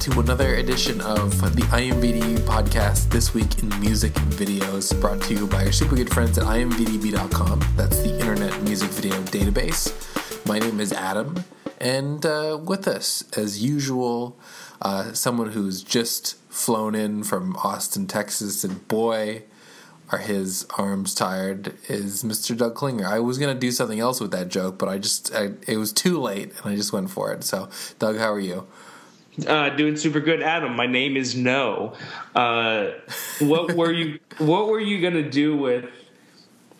to another edition of the IMVD podcast. This week in music videos, brought to you by our super good friends at imvdb.com. That's the Internet Music Video Database. My name is Adam, and uh, with us, as usual, uh, someone who's just flown in from Austin, Texas, and boy, are his arms tired is Mr. Doug Klinger. I was gonna do something else with that joke, but I just I, it was too late, and I just went for it. So, Doug, how are you? Uh, doing super good, Adam. My name is No. Uh, what were you What were you gonna do with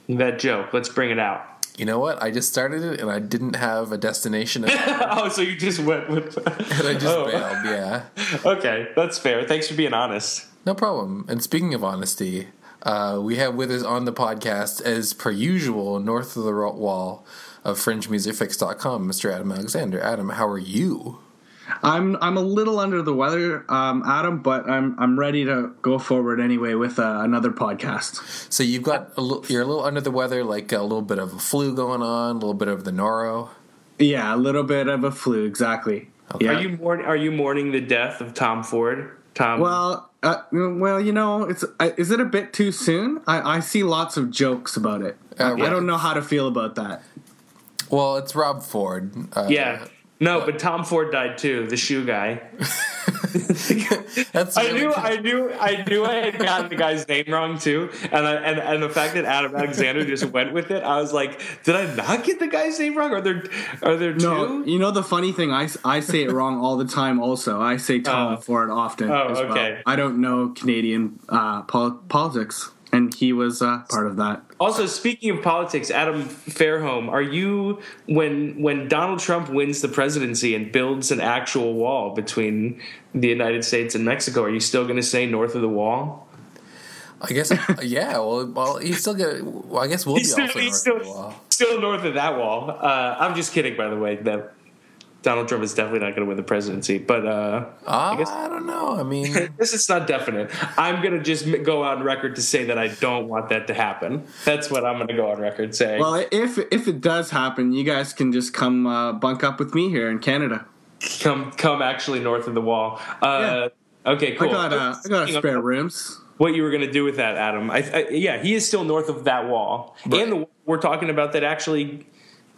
that joke? Let's bring it out. You know what? I just started it, and I didn't have a destination, oh, so you just went with? and I just Oh. bailed. Yeah, Okay, that's fair. Thanks for being honest. no problem. And speaking of honesty, uh, we have with us on the podcast, as per usual, north of the wall of FringeMusicFix.com, Mr. Adam Alexander. Adam, how are you? I'm I'm a little under the weather, um, Adam, but I'm I'm ready to go forward anyway with uh, another podcast. So you've got a little, you're a little under the weather, like a little bit of a flu going on, a little bit of the noro. Yeah, a little bit of a flu, exactly. Yeah. Are you mourn, Are you mourning the death of Tom Ford? Tom. well, uh, well, you know, it's uh, is it a bit too soon? I, I see lots of jokes about it. Uh, I don't know how to feel about that. Well, it's Rob Ford. Uh, yeah. No, but Tom Ford died too. The shoe guy. that's I really- knew, I knew, I knew I had gotten the guy's name wrong too, and I, and and the fact that Adam Alexander just went with it, I was like, did I not get the guy's name wrong? Are there are there No, two? you know the funny thing, I, I say it wrong all the time. Also, I say Tom Oh. Ford often. Oh, as well. okay. I don't know Canadian uh, pol- politics, and he was uh, part of that. Also, speaking of politics, Adam Fairholm, are you when when Donald Trump wins the presidency and builds an actual wall between the United States and Mexico? Are you still going to say north of the wall? I guess. Yeah. Well, well, he's still gonna. Well, I guess we'll be still, also he's north of the wall. still north of that wall. Uh, I'm just kidding, by the way. That Donald Trump is definitely not going to win the presidency, but uh, Uh, I, guess- don't know. I mean, this is not definite. I'm going to just go on record to say that I don't want that to happen. That's what I'm going to go on record saying. Well, if if it does happen, you guys can just come uh, bunk up with me here in Canada. come, come, actually north of the wall. Uh, Okay, cool. I got uh, I got a Speaking of spare rooms. What you were going to do with that, Adam? I, I, yeah, he is still north of that wall, and the we're talking about that actually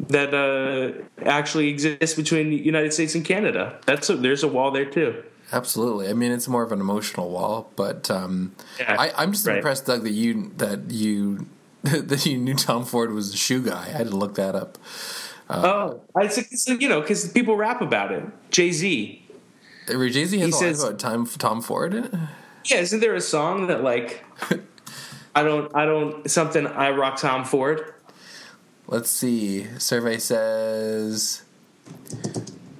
that uh, actually exists between the United States and Canada. That's a, there's a wall there too. absolutely. I mean, it's more of an emotional wall, but um, Yeah, I, I'm just right. impressed, Doug, that you that you that you knew Tom Ford was a shoe guy. I had to look that up. oh, I it's, you know because people rap about it. Jay Z. Jay Z has He says- about Tom Tom Ford in it. Yeah, isn't there a song that like I don't I don't something I rock Tom Ford? Let's see. Survey says.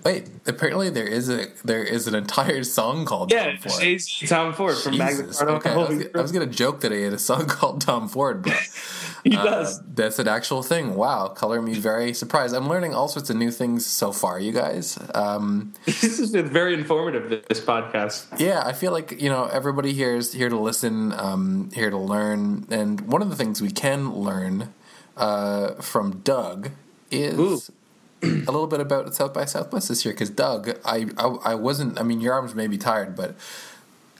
Wait, apparently there is a there is an entire song called Yeah, Tom Ford. Tom Ford from Magna Jesus. Carta. Okay, I was, I was gonna joke that he had a song called Tom Ford, but he uh, does. that's an actual thing. Wow, color me very surprised. I'm learning all sorts of new things so far, you guys. Um, This is very informative. This podcast. yeah, I feel like you know everybody here is here to listen, um, here to learn, and one of the things we can learn uh, from Doug is. A little bit about South by Southwest this year because Doug, I, I I wasn't. I mean, your arms may be tired, but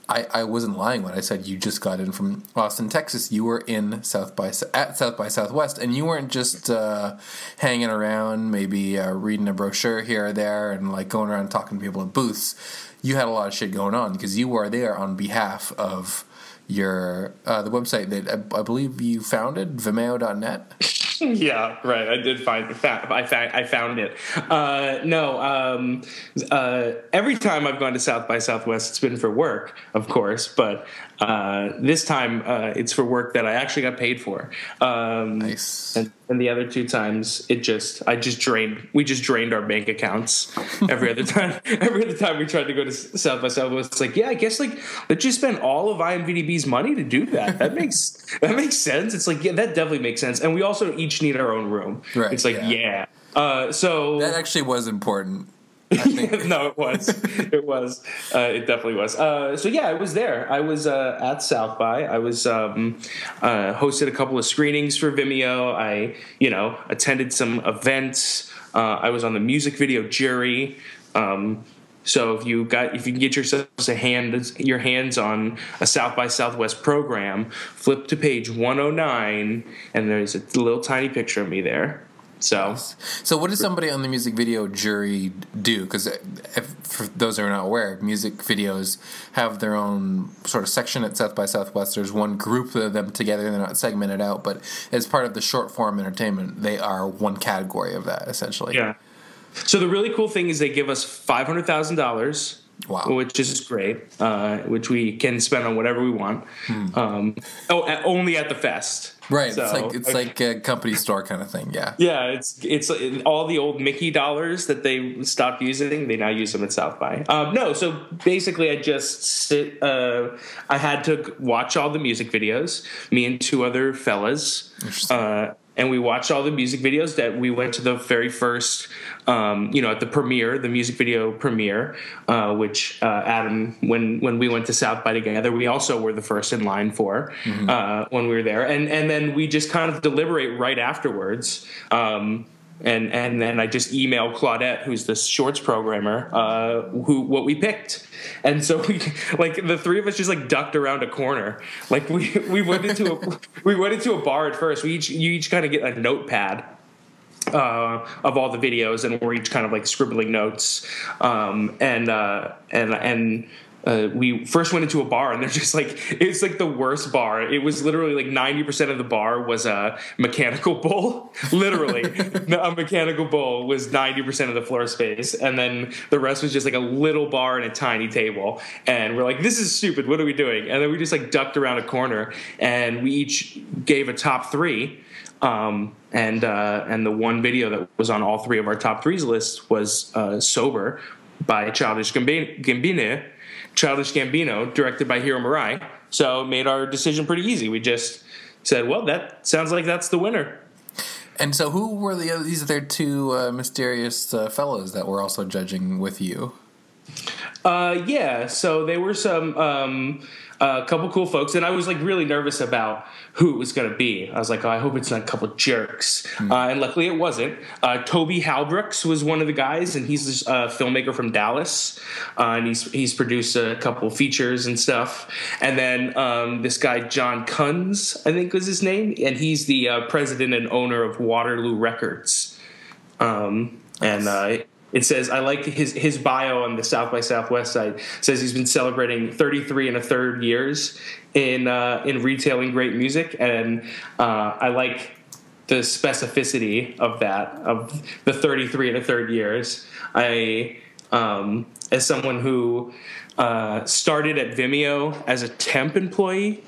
I, I wasn't lying when I said you just got in from Austin, Texas. You were in South by at South by Southwest, and you weren't just uh, hanging around, maybe uh, reading a brochure here or there, and like going around talking to people at booths. You had a lot of shit going on because you were there on behalf of your uh, the website that I, I believe you founded, Vimeo.net. yeah, right. I did find. I found. I found it. Uh, no. Um, uh, every time I've gone to South by Southwest, it's been for work, of course. But uh, this time, uh, it's for work that I actually got paid for. Um, Nice. And, and the other two times, it just I just drained. We just drained our bank accounts every other time. Every other time we tried to go to South by Southwest, it's like, yeah, I guess like let's just spend all of IMVDB's money to do that. That makes that makes sense. It's like yeah, that definitely makes sense. And we also each need our own room. Right, It's like yeah. yeah. Uh, so That actually was important. No, it was. It was. Uh, it definitely was. Uh, so yeah, I was there. I was uh, at South by. I was um, uh, hosted a couple of screenings for Vimeo. I, you know, attended some events. Uh, I was on the music video jury. Um, So if you got if you can get yourselves a hand your hands on a South by Southwest program, flip to page 109 and there's a little tiny picture of me there. So, so what does somebody on the music video jury do? Because for those who are not aware, music videos have their own sort of section at South by Southwest. There's one group of them together; they're not segmented out, but as part of the short form entertainment, they are one category of that essentially. Yeah. So the really cool thing is they give us five hundred thousand dollars. Wow. Which is great, uh, which we can spend on whatever we want. Hmm. Um, oh, only at the fest. Right. So, it's like it's like a company store kind of thing. Yeah. Yeah. It's it's all the old Mickey dollars that they stopped using. They now use them at South by. Um, no. So basically, I just sit. Uh, I had to watch all the music videos. Me and two other fellas. Uh, and we watched all the music videos that we went to the very first um, you know at the premiere the music video premiere uh, which uh, adam when when we went to south by together we also were the first in line for mm-hmm. uh, when we were there and and then we just kind of deliberate right afterwards um, and and then I just emailed Claudette, who's the shorts programmer, uh, who what we picked, and so we like the three of us just like ducked around a corner, like we we went into a we went into a bar at first. We each you each kind of get a notepad uh, of all the videos, and we're each kind of like scribbling notes, um, and uh, and and uh, we first went into a bar and they're just like it's like the worst bar. It was literally like ninety percent of the bar was a mechanical bull. literally, a mechanical bull was ninety percent of the floor space, and then the rest was just like a little bar and a tiny table. And we're like, this is stupid. What are we doing? And then we just like ducked around a corner and we each gave a top three. Um, and uh, and the one video that was on all three of our top threes lists was uh, "Sober" by Childish Gambino Childish Gambino, directed by Hiro Murai. So it made our decision pretty easy. We just said, well, that sounds like that's the winner. And so, who were the these other two uh, mysterious uh, fellows that were also judging with you? Uh, yeah, so they were some um, a couple cool folks, and I was like really nervous about who it was going to be. I was like, oh, I hope it's not a couple jerks, mm-hmm. uh, and luckily it wasn't. Uh, Toby Halbrooks was one of the guys, and he's a filmmaker from Dallas, uh, and he's he's produced a couple features and stuff. And then um, this guy John Kunz, I think was his name, and he's the uh, president and owner of Waterloo Records. Um, and uh, it says I like his his bio on the South by Southwest site says he's been celebrating 33 and a third years in uh, in retailing great music, and uh, I like the specificity of that of the 33 and a third years. I um, as someone who uh, started at Vimeo as a temp employee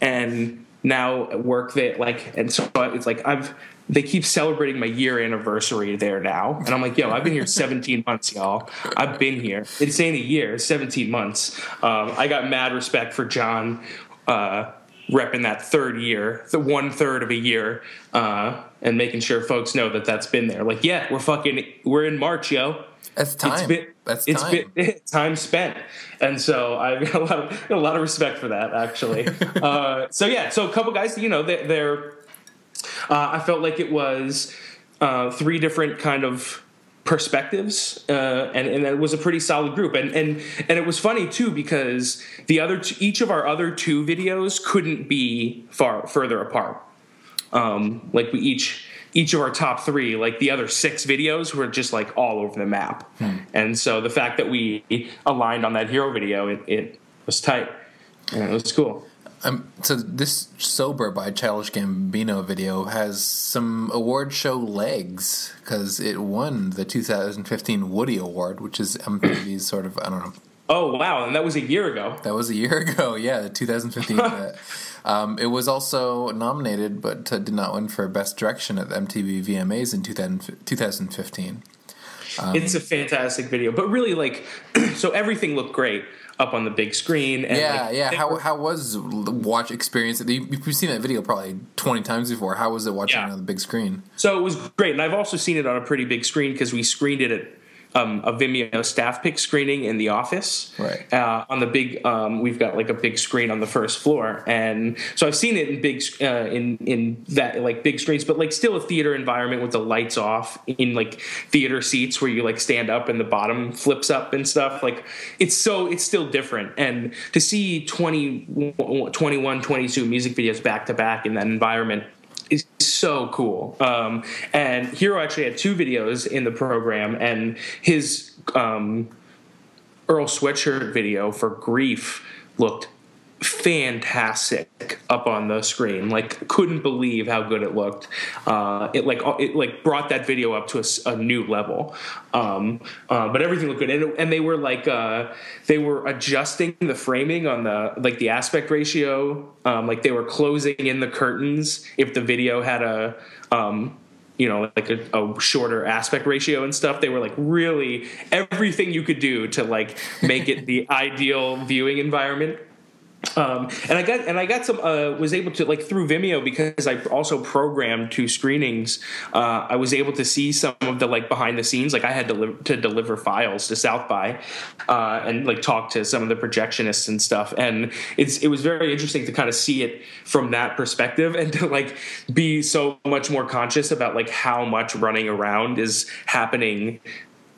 and now work there like and so it's like I've they keep celebrating my year anniversary there now. And I'm like, yo, I've been here 17 months, y'all. I've been here. It's ain't a year, 17 months. Um, I got mad respect for John uh, repping that third year, the one third of a year, uh, and making sure folks know that that's been there. Like, yeah, we're fucking, we're in March, yo. That's time. It's been, that's it's time. Been, time spent, and so I've got a lot of a lot of respect for that, actually. uh, so yeah, so a couple guys, you know, they, they're uh, I felt like it was uh, three different kind of perspectives, uh, and and it was a pretty solid group. And and and it was funny too because the other two, each of our other two videos couldn't be far further apart. Um, like we each each of our top three, like the other six videos, were just like all over the map. Hmm. And so the fact that we aligned on that Hiro video, it, it was tight, and it was cool. Um, so this "Sober" by Childish Gambino video has some award show legs because it won the 2015 Woodie Award, which is MTV's sort of I don't know. Oh wow! And that was a year ago. That was a year ago. Yeah, 2015. uh, um, it was also nominated, but uh, did not win for Best Direction at the MTV VMAs in 2000, 2015. Um, it's a fantastic video, but really, like, so everything looked great up on the big screen. And yeah, like, yeah. How, were, how was the watch experience? You've seen that video probably twenty times before. How was it watching yeah. on the big screen? So it was great, and I've also seen it on a pretty big screen because we screened it at um, a Vimeo staff pick screening in the office. Right. Uh, on the big, um, we've got like a big screen on the first floor, and so I've seen it in big uh, in in that like big screens, but like still a theater environment with the lights off in like theater seats where you like stand up and the bottom flips up and stuff. Like it's so it's still different, and to see 20, 21, 22 music videos back to back in that environment is so cool. Um, and Hiro actually had two videos in the program, and his um, Earl Sweatshirt video for Grief looked fantastic up on the screen. Like, couldn't believe how good it looked. Uh, it like it like brought that video up to a, a new level. Um, uh, but everything looked good, and, and they were like uh, they were adjusting the framing on the like the aspect ratio. Um, like they were closing in the curtains if the video had a um, you know like a, a, shorter aspect ratio and stuff they were like really everything you could do to like make it the ideal viewing environment um, and I got and I got some uh, was able to like through Vimeo because I also programmed two screenings. Uh, I was able to see some of the like behind the scenes. Like I had to, to deliver files to South by uh, and like talk to some of the projectionists and stuff. And it's it was very interesting to kind of see it from that perspective and to like be so much more conscious about like how much running around is happening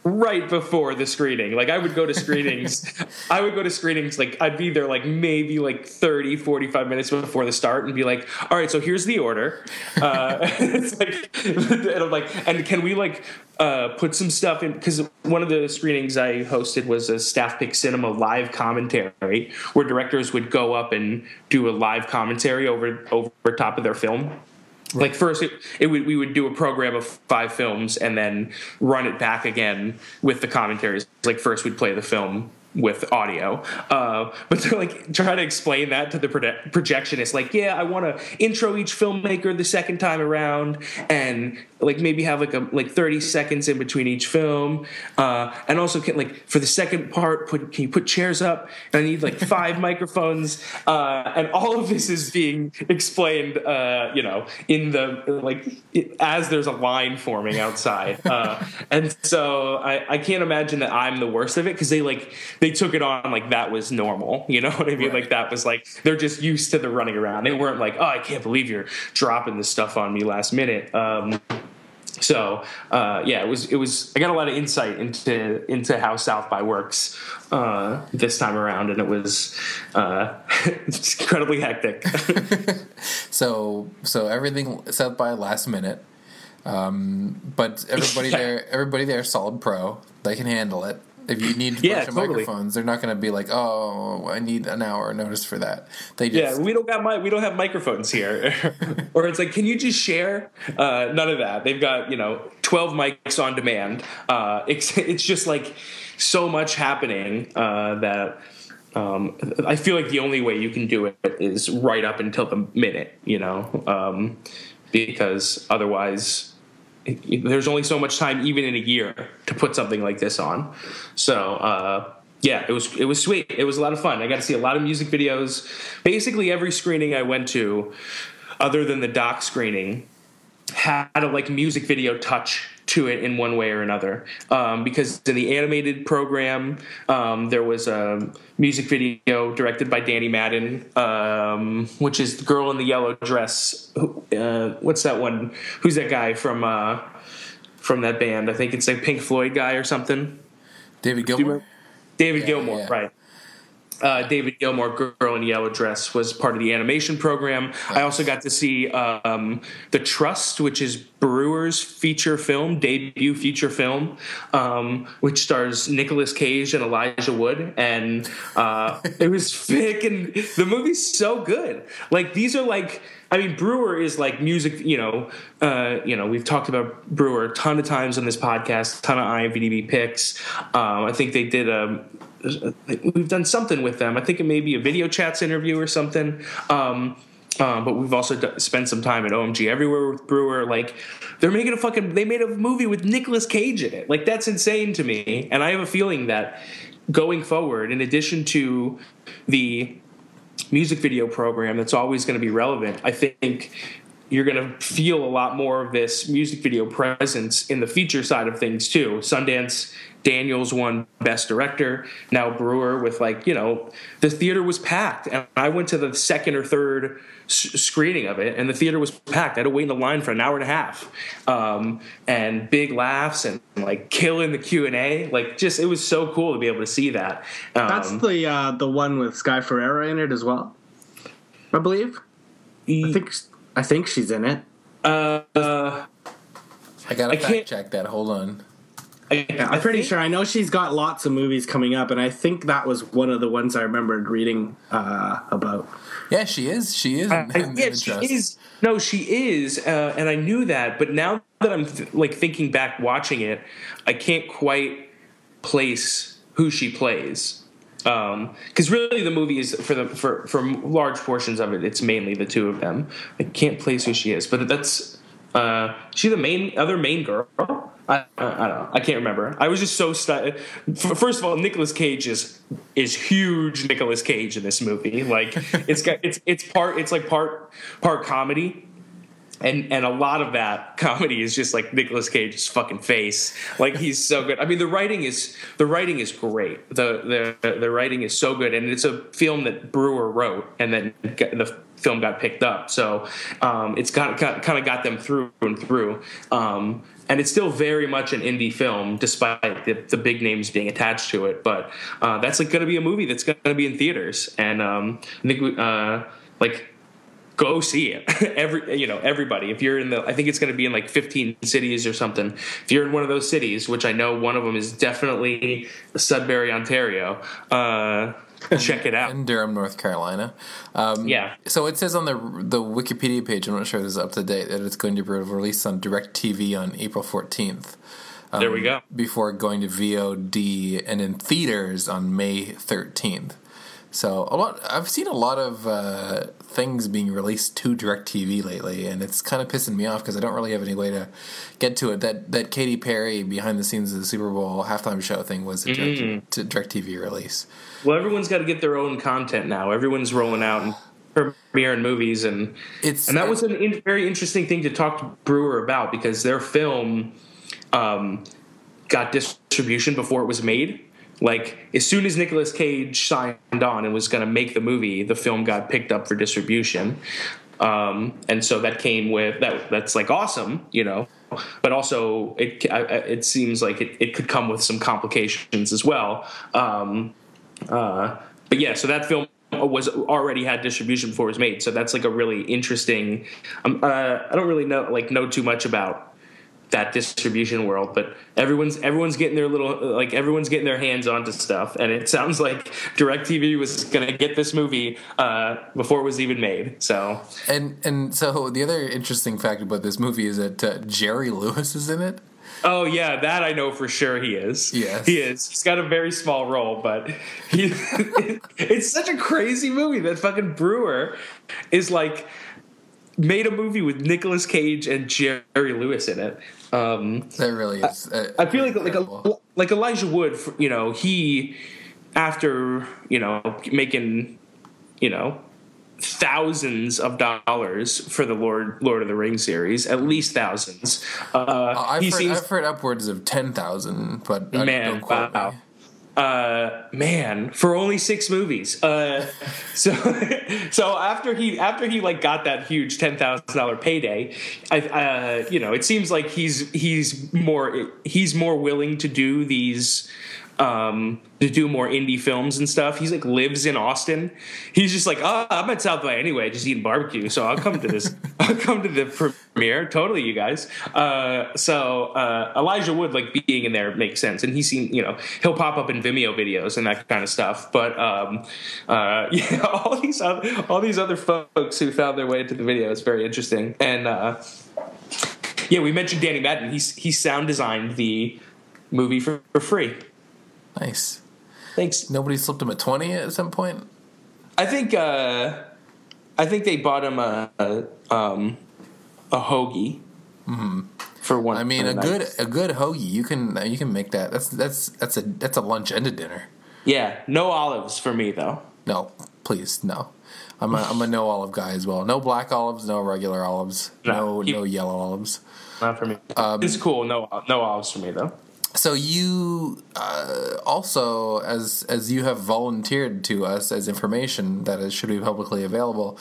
right before the screening. Like I would go to screenings, I would go to screenings like I'd be there like maybe like 30, 45 minutes before the start and be like, all right, so here's the order. Uh, it's like, and I'm like, and can we like uh, put some stuff in? Because one of the screenings I hosted was a staff pick cinema live commentary where directors would go up and do a live commentary over over top of their film. Right. Like first, it, it would, we would do a program of five films and then run it back again with the commentaries. Like first, we'd play the film with audio. Uh, but to like try to explain that to the projectionist, like, yeah, I want to intro each filmmaker the second time around, and like maybe have like a like 30 seconds in between each film, uh, and also can like for the second part, put can you put chairs up? And I need like five microphones, uh, and all of this is being explained, uh, you know, in the like it, as there's a line forming outside, uh, and so I, I can't imagine that I'm the worst of it because they like they took it on like that was normal. You know what I mean? Right. Like that was like they're just used to the running around. They weren't like, oh, I can't believe you're dropping this stuff on me last minute. Um, so uh, yeah, it was it was. I got a lot of insight into into how South by works uh, this time around, and it was uh, incredibly hectic. so so everything South by last minute, um, but everybody yeah. there everybody there solid pro. They can handle it. If you need a yeah, bunch of totally. microphones, they're not going to be like, "Oh, I need an hour notice for that." They just, yeah, we don't got my we don't have microphones here, or it's like, can you just share? Uh, none of that. They've got you know twelve mics on demand. Uh, it's it's just like so much happening uh, that. Um, I feel like the only way you can do it is right up until the minute, you know, um, because otherwise there's only so much time, even in a year, to put something like this on. So uh, yeah, it was it was sweet. It was a lot of fun. I got to see a lot of music videos. Basically, every screening I went to, other than the doc screening, had a like music video touch to it in one way or another. Um, because in the animated program, um, there was a music video directed by Danny Madden, um, which is the girl in the yellow dress. Uh, what's that one? Who's that guy from uh, from that band? I think it's like Pink Floyd guy or something. David Gilmour. David yeah, Gilmour, yeah. right? Uh, David Gilmour, Girl in Yellow Dress, was part of the animation program. Nice. I also got to see um, The Trust, which is Brewer's feature film, debut feature film, um, which stars Nicolas Cage and Elijah Wood. And uh, it was thick, and the movie's so good. Like, these are like, I mean, Brewer is like music. You know, uh, you know, we've talked about Brewer a ton of times on this podcast, a ton of IMDb picks. Um, I think they did a we've done something with them. I think it may be a video chats interview or something. Um, um, but we've also d- spent some time at OMG Everywhere with Brewer. Like, they're making a fucking. They made a movie with Nicolas Cage in it. Like, that's insane to me. And I have a feeling that going forward, in addition to the music video program that's always going to be relevant, I think you're gonna feel a lot more of this music video presence in the feature side of things too. Sundance Daniels won Best Director. Now Brewer with like you know the theater was packed, and I went to the second or third s- screening of it, and the theater was packed. I had to wait in the line for an hour and a half, um, and big laughs and like killing the Q and A. Like just it was so cool to be able to see that. Um, That's the uh, the one with Sky Ferreira in it as well. I believe. I think I think she's in it. uh, uh, I gotta I fact can't- check that. Hold on. I, Yeah, I I'm pretty sure. I know she's got lots of movies coming up, and I think that was one of the ones I remembered reading uh, about. Yeah, she is. She is. in- I- in yeah, she is. No, she is, uh, and I knew that. But now that I'm th- like thinking back, watching it, I can't quite place who she plays. Because really, the movie is for the for for large portions of it, it's mainly the two of them. I can't place who she is, but that's uh, she the main other main girl. I, I, I don't know. I can't remember. I was just so stu- f- First of all, Nicolas Cage is is huge. Nicolas Cage in this movie, like it's got it's it's part it's like part part comedy, and and a lot of that comedy is just like Nicolas Cage's fucking face. Like he's so good. I mean, the writing is the writing is great. The the the writing is so good, and it's a film that Brewer wrote, and then the film got picked up. So um, it's got, got kind of got them through and through. Um, and it's still very much an indie film, despite the, the big names being attached to it. But uh, that's like going to be a movie that's going to be in theaters, and um, I think we, uh, like go see it. Every you know everybody. If you're in the, I think it's going to be in like 15 cities or something. If you're in one of those cities, which I know one of them is definitely Sudbury, Ontario, uh, check it out. in Durham, North Carolina. Um, Yeah. So it says on the the Wikipedia page, I'm not sure if this is up to date, that it's going to be released on DirecTV on April 14th. Um, There we go. Before going to VOD and in theaters on May 13th. So a lot, I've seen a lot of uh, things being released to DirecTV lately, and it's kind of pissing me off because I don't really have any way to get to it. That that Katy Perry behind the scenes of the Super Bowl halftime show thing was a direct, Mm. to DirecTV release. Well, everyone's got to get their own content now. Everyone's rolling out and premiering movies, and It's and that was a in, very interesting thing to talk to Brewer about because their film um, got distribution before it was made. Like as soon as Nicolas Cage signed on and was going to make the movie, the film got picked up for distribution, um, and so that came with that. That's like awesome, you know. But also, it it seems like it, it could come with some complications as well. Um, uh, but yeah, so that film was already had distribution before it was made. So that's like a really interesting. Um, uh, I don't really know like know too much about that distribution world, but everyone's everyone's getting their little like everyone's getting their hands onto stuff, and it sounds like Directv was going to get this movie uh, before it was even made. So And and so the other interesting fact about this movie is that uh, Jerry Lewis is in it. Oh yeah, that I know for sure he is. Yes. he is. He's got a very small role, but he. it's such a crazy movie that fucking Brewer is like made a movie with Nicolas Cage and Jerry Lewis in it. Um, That really is. Uh, I feel like like incredible. like Elijah Wood. You know, he after you know making you know thousands of dollars for the Lord Lord of the Rings series, at least thousands. Uh, I've, he heard, seems I've heard upwards of ten thousand, but uh, Man, don't quote wow. me. Uh man for only six movies. Uh so so after he after he like got that huge ten thousand dollar payday i uh you know it seems like he's he's more he's more willing to do these um to do more indie films and stuff. He's like lives in austin. He's just like oh i'm at south by anyway just eating barbecue so i'll come to this i'll come to the premiere. Totally you guys. Uh so uh elijah wood like being in there makes sense and he's seen you know he'll pop up in vimeo videos and that kind of stuff but um uh yeah all these other all these other folks who found their way into the video is very interesting and uh yeah we mentioned danny madden. He's he sound designed the movie for, for free Nice. thanks Nobody slipped him a twenty at some point. I think uh, I think they bought him a a, um, a hoagie for one. I mean, a good a good hoagie. You can you can make that. That's that's that's a that's a lunch and a dinner. yeah. No olives for me though. No, please, no. I'm a, I'm a no olive guy as well. No black olives, no regular olives, no No, keep- no yellow olives. Not for me. Um, it's cool. No, no olives for me though. So you uh, also, as as you have volunteered to us as information that it should be publicly available,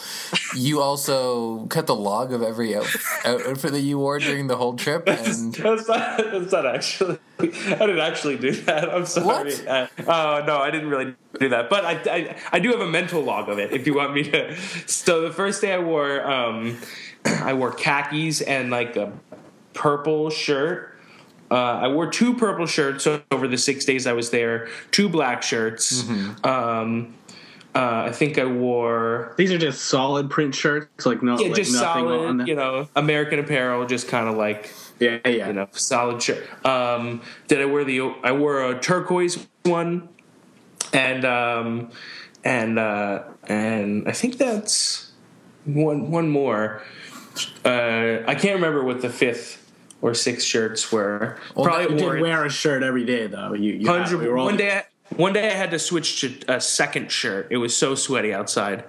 you also cut the log of every out, outfit that you wore during the whole trip, and That's not. That's not actually. I didn't actually do that. I'm sorry. What? Uh, oh no, I didn't really do that. But I, I, I do have a mental log of it. If you want me to. So the first day I wore, um, I wore khakis and like a purple shirt. Uh, I wore two purple shirts over the six days I was there. Two black shirts. Um, uh, I think I wore These are just solid print shirts, like no, yeah, like just nothing on solid, them. you know, American Apparel, just kind of like yeah, yeah. you know, solid shirt. Um, did I wear the? I wore a turquoise one, and um, and uh, and I think that's one one more. Uh, I can't remember what the fifth or six shirts were. Probably you wore did wear a shirt every day though. You, you had- we were all- One day, I- one day I had to switch to a second shirt. It was so sweaty outside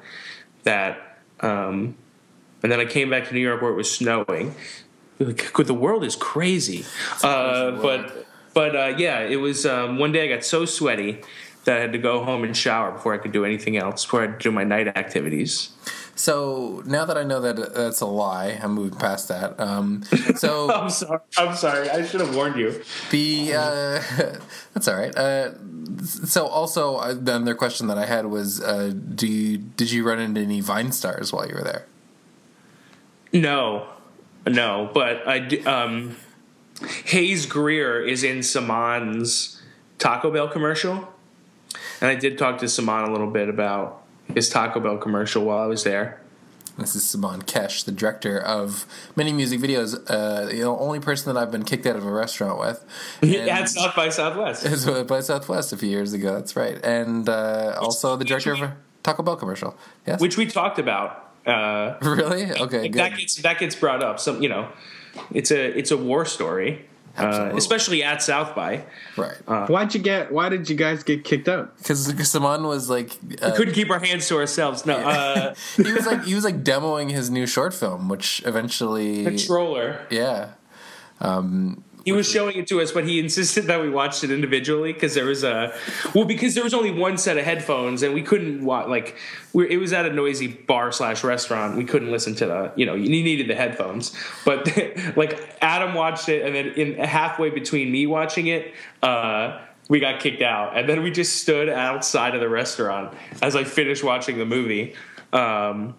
that, um, and then I came back to New York where it was snowing. Like, The world is crazy, uh, but but uh, yeah, it was. Um, one day I got so sweaty that I had to go home and shower before I could do anything else. Before I had to do my night activities. So now that I know that that's a lie, I'm moving past that. Um, so I'm sorry. I'm sorry. I should have warned you. The uh, that's all right. Uh, so also uh, the other question that I had was, uh, do you did you run into any Vine stars while you were there? No, no, but I um, Hayes Grier is in Saman's Taco Bell commercial, and I did talk to Saman a little bit about his Taco Bell commercial while I was there. This is Saman Kesh, the director of many music videos. Uh, the only person that I've been kicked out of a restaurant with. At South by Southwest. is by Southwest a few years ago. That's right, and uh, also the director of a Taco Bell commercial. Yes, which we talked about. Uh, really okay. Good. that gets that gets brought up. Some you know, it's a it's a war story, uh, especially at South by. right, Why'd you get? Why did you guys get kicked out? because Saman was like uh, Couldn't keep our hands to ourselves. No, uh, he was like he was like demoing his new short film, which eventually controller. yeah. He was showing it to us, but he insisted that we watched it individually because there was a well, because there was only one set of headphones and we couldn't watch like it was at a noisy bar slash restaurant. We couldn't listen to the you know you needed the headphones, but like Adam watched it and then in halfway between me watching it. uh we got kicked out, and then we just stood outside of the restaurant as I finished watching the movie. Um,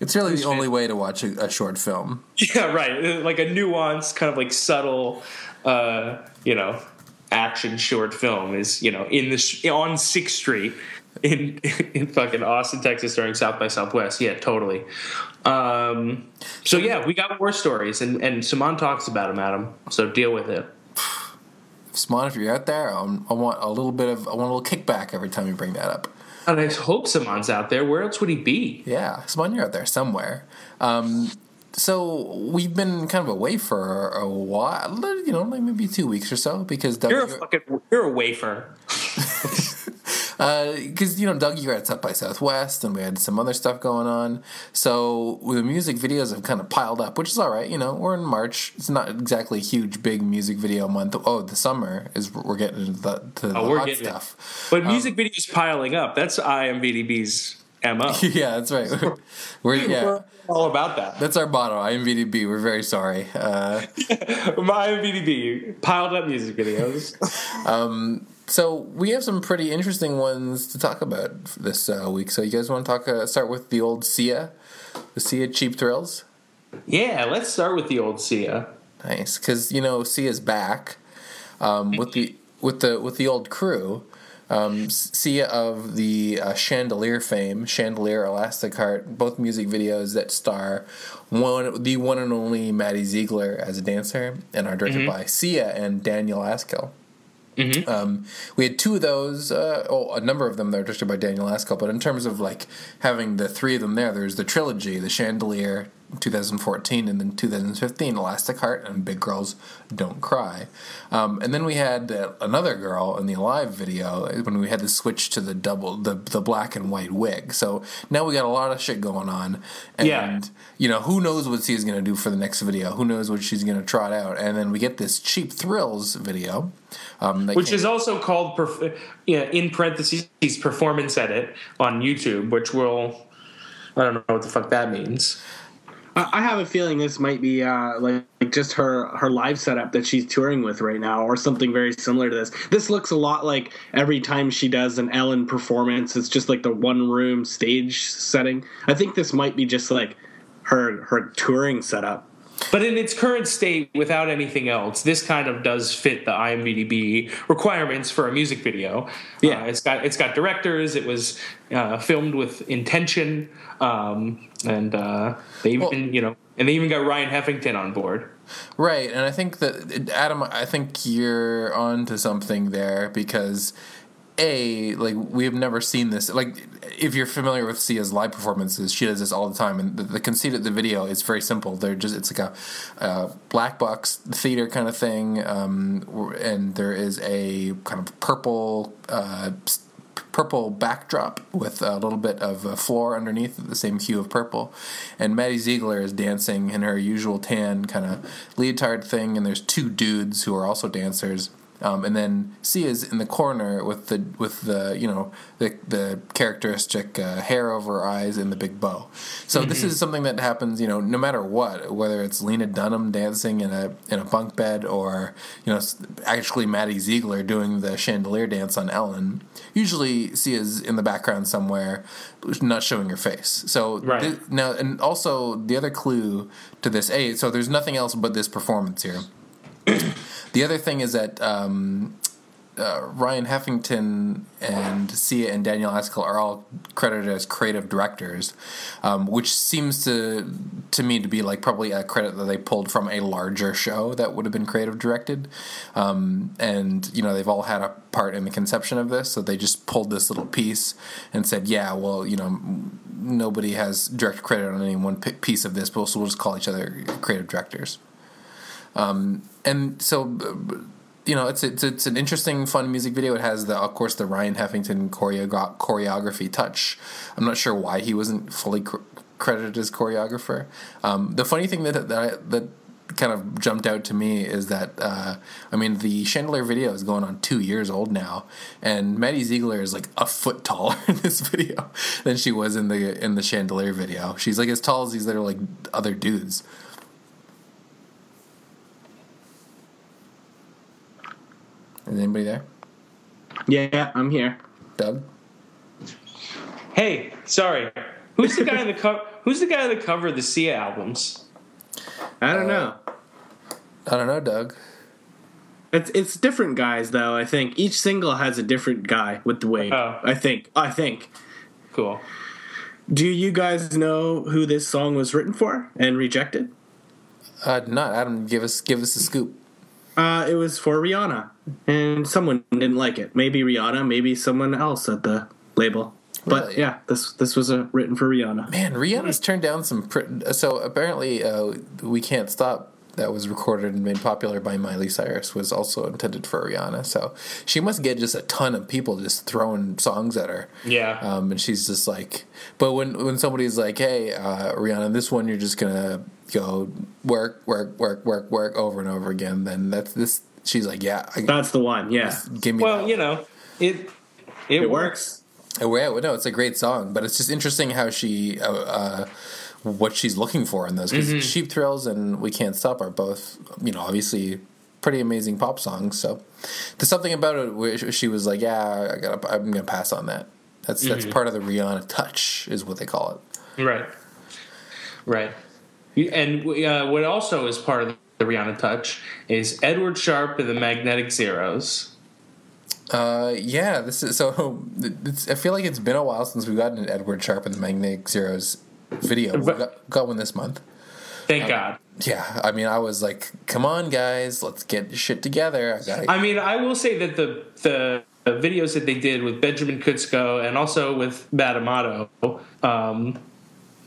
It's really the only way to watch a, a short film. Yeah, right. Like a nuanced, kind of like subtle, uh, you know, action short film is you know in the sh- on Sixth Street in in fucking Austin, Texas during South by Southwest. Yeah, totally. Um, so yeah, we got war stories, and and Saman talks about them, Adam. So deal with it. Smon, if you're out there, um, I want a little bit of I want a little kickback every time you bring that up. And I hope Saman's out there. Where else would he be? Yeah, Smon, you're out there somewhere. Um, so we've been kind of away for a while, you know, like maybe two weeks or so, because You're a fucking you're a wafer. Uh, because you know Doug, you're at South by Southwest, and we had some other stuff going on. So the music videos have kind of piled up, which is all right. You know, we're in March; it's not exactly a huge, big music video month. Oh, the summer is we're getting into the, to the Oh, we're hot getting it. stuff. But um, music videos piling up. That's IMVDB's mo. yeah, that's right. We're, we're yeah. We're all about that. That's our motto. IMVDB. We're very sorry. Uh, My IMDb piled up music videos. Um, so we have some pretty interesting ones to talk about this uh, week. So you guys want to talk? Uh, start with the old Sia, the Sia Cheap Thrills. yeah, let's start with the old Sia. Nice, because you know Sia's back um, with the with the with the old crew. Um, Sia of the uh, Chandelier fame, Chandelier, Elastic Heart, both music videos that star one the one and only Maddie Ziegler as a dancer and are directed by Sia and Daniel Askill. Um, we had two of those. Uh, oh, a number of them that are directed by Daniel Askill. But in terms of like having the three of them there, there's the trilogy: the Chandelier, 2014, and then 2015, Elastic Heart and Big Girls Don't Cry. Um, and then we had uh, another girl in the live video when we had to switch to the double, the, the black and white wig. So now we got a lot of shit going on. And, Yeah. you know, who knows what she's going to do for the next video? Who knows what she's going to trot out? And then we get this Cheap Thrills video. Um, which is also called perf- yeah, in parentheses performance edit on YouTube, which will I don't know what the fuck that means. I have a feeling this might be uh, like, like just her her live setup that she's touring with right now, or something very similar to this. This looks a lot like every time she does an Ellen performance, it's just like the one room stage setting. I think this might be just like her her touring setup. But in its current state, without anything else, this kind of does fit the IMDb requirements for a music video. Yeah. Uh, it's got it's got directors. It was uh, filmed with intention, um, and uh, they even Well- you know, and they even got Ryan Heffington on board. Right, and I think that Adam, I think you're on to something there because a like we have never seen this. Like if you're familiar with Sia's live performances, she does this all the time, and the, the conceit of the video is very simple. They're just it's like a uh, black box theater kind of thing, um, and there is a kind of purple. Uh, purple backdrop with a little bit of uh, floor underneath the same hue of purple and maddie ziegler is dancing in her usual tan kind of leotard thing and there's two dudes who are also dancers um, and then Sia's in the corner with the with the you know the the characteristic uh, hair over her eyes and the big bow. So this is something that happens you know no matter what, whether it's Lena Dunham dancing in a in a bunk bed or you know actually Maddie Ziegler doing the chandelier dance on Ellen. Usually Sia's in the background somewhere, not showing her face. So Right. now and also the other clue to this a so there's nothing else but this performance here. The other thing is that um, uh, Ryan Heffington and Sia and Daniel Askill are all credited as creative directors, um, which seems to to me to be like probably a credit that they pulled from a larger show that would have been creative directed. Um, and you know they've all had a part in the conception of this, so they just pulled this little piece and said, "Yeah, well, you know." Nobody has direct credit on any one piece of this, but so we'll just call each other creative directors and so you know it's it's it's an interesting fun music video it has the of course the Ryan Heffington choreo- choreography touch I'm not sure why he wasn't fully cr- credited as choreographer um, the funny thing that that, I, that kind of jumped out to me is that uh, I mean the Chandelier video is going on two years old now, and Maddie Ziegler is like a foot taller in this video than she was in the in the Chandelier video. She's like as tall as these little like other dudes. Is anybody there? Yeah, I'm here. Doug? Hey, sorry, who's the guy on the cover? Who's the guy on the cover of the Sia albums? I don't know. I don't know, Doug. It's it's different guys though. I think each single has a different guy with the wig. Oh. I think. I think. Cool. Do you guys know who this song was written for and rejected? Uh, not Adam. Give us give us a scoop. Uh, it was for Rihanna, and someone didn't like it. Maybe Rihanna, maybe someone else at the label. But Really? yeah, this this was uh, written for Rihanna. Man, Rihanna's turned down some. Pr- so apparently, uh, we can't stop. That was recorded and made popular by Miley Cyrus was also intended for Rihanna. So she must get just a ton of people just throwing songs at her. Yeah. Um, and she's just like, but when when somebody's like, "Hey, uh, Rihanna, this one you're just gonna go work, work, work, work, work over and over again," then that's this. She's like, "Yeah, I, That's the one. Yeah, give me." well, that you know, it it, it works. works. Oh, yeah, well, no, it's a great song, but it's just interesting how she, uh, uh, what she's looking for in those. Because Cheap Thrills and We Can't Stop are both, you know, obviously pretty amazing pop songs. So there's something about it where she was like, yeah, I gotta, I'm gonna pass on that. That's that's part of the Rihanna touch, is what they call it. Right. Right. And uh, what also is part of the Rihanna touch is Edward Sharpe and the Magnetic Zeros. Uh, yeah, this is so. It's, I feel like it's been a while since we got an Edward Sharpe and the Magnetic Zeros video. We got, got one this month. Thank God. Yeah, I mean, I was like, come on, guys, let's get shit together. I gotta. I mean, I will say that the the videos that they did with Benjamin Kutzko and also with Matt Amato, um,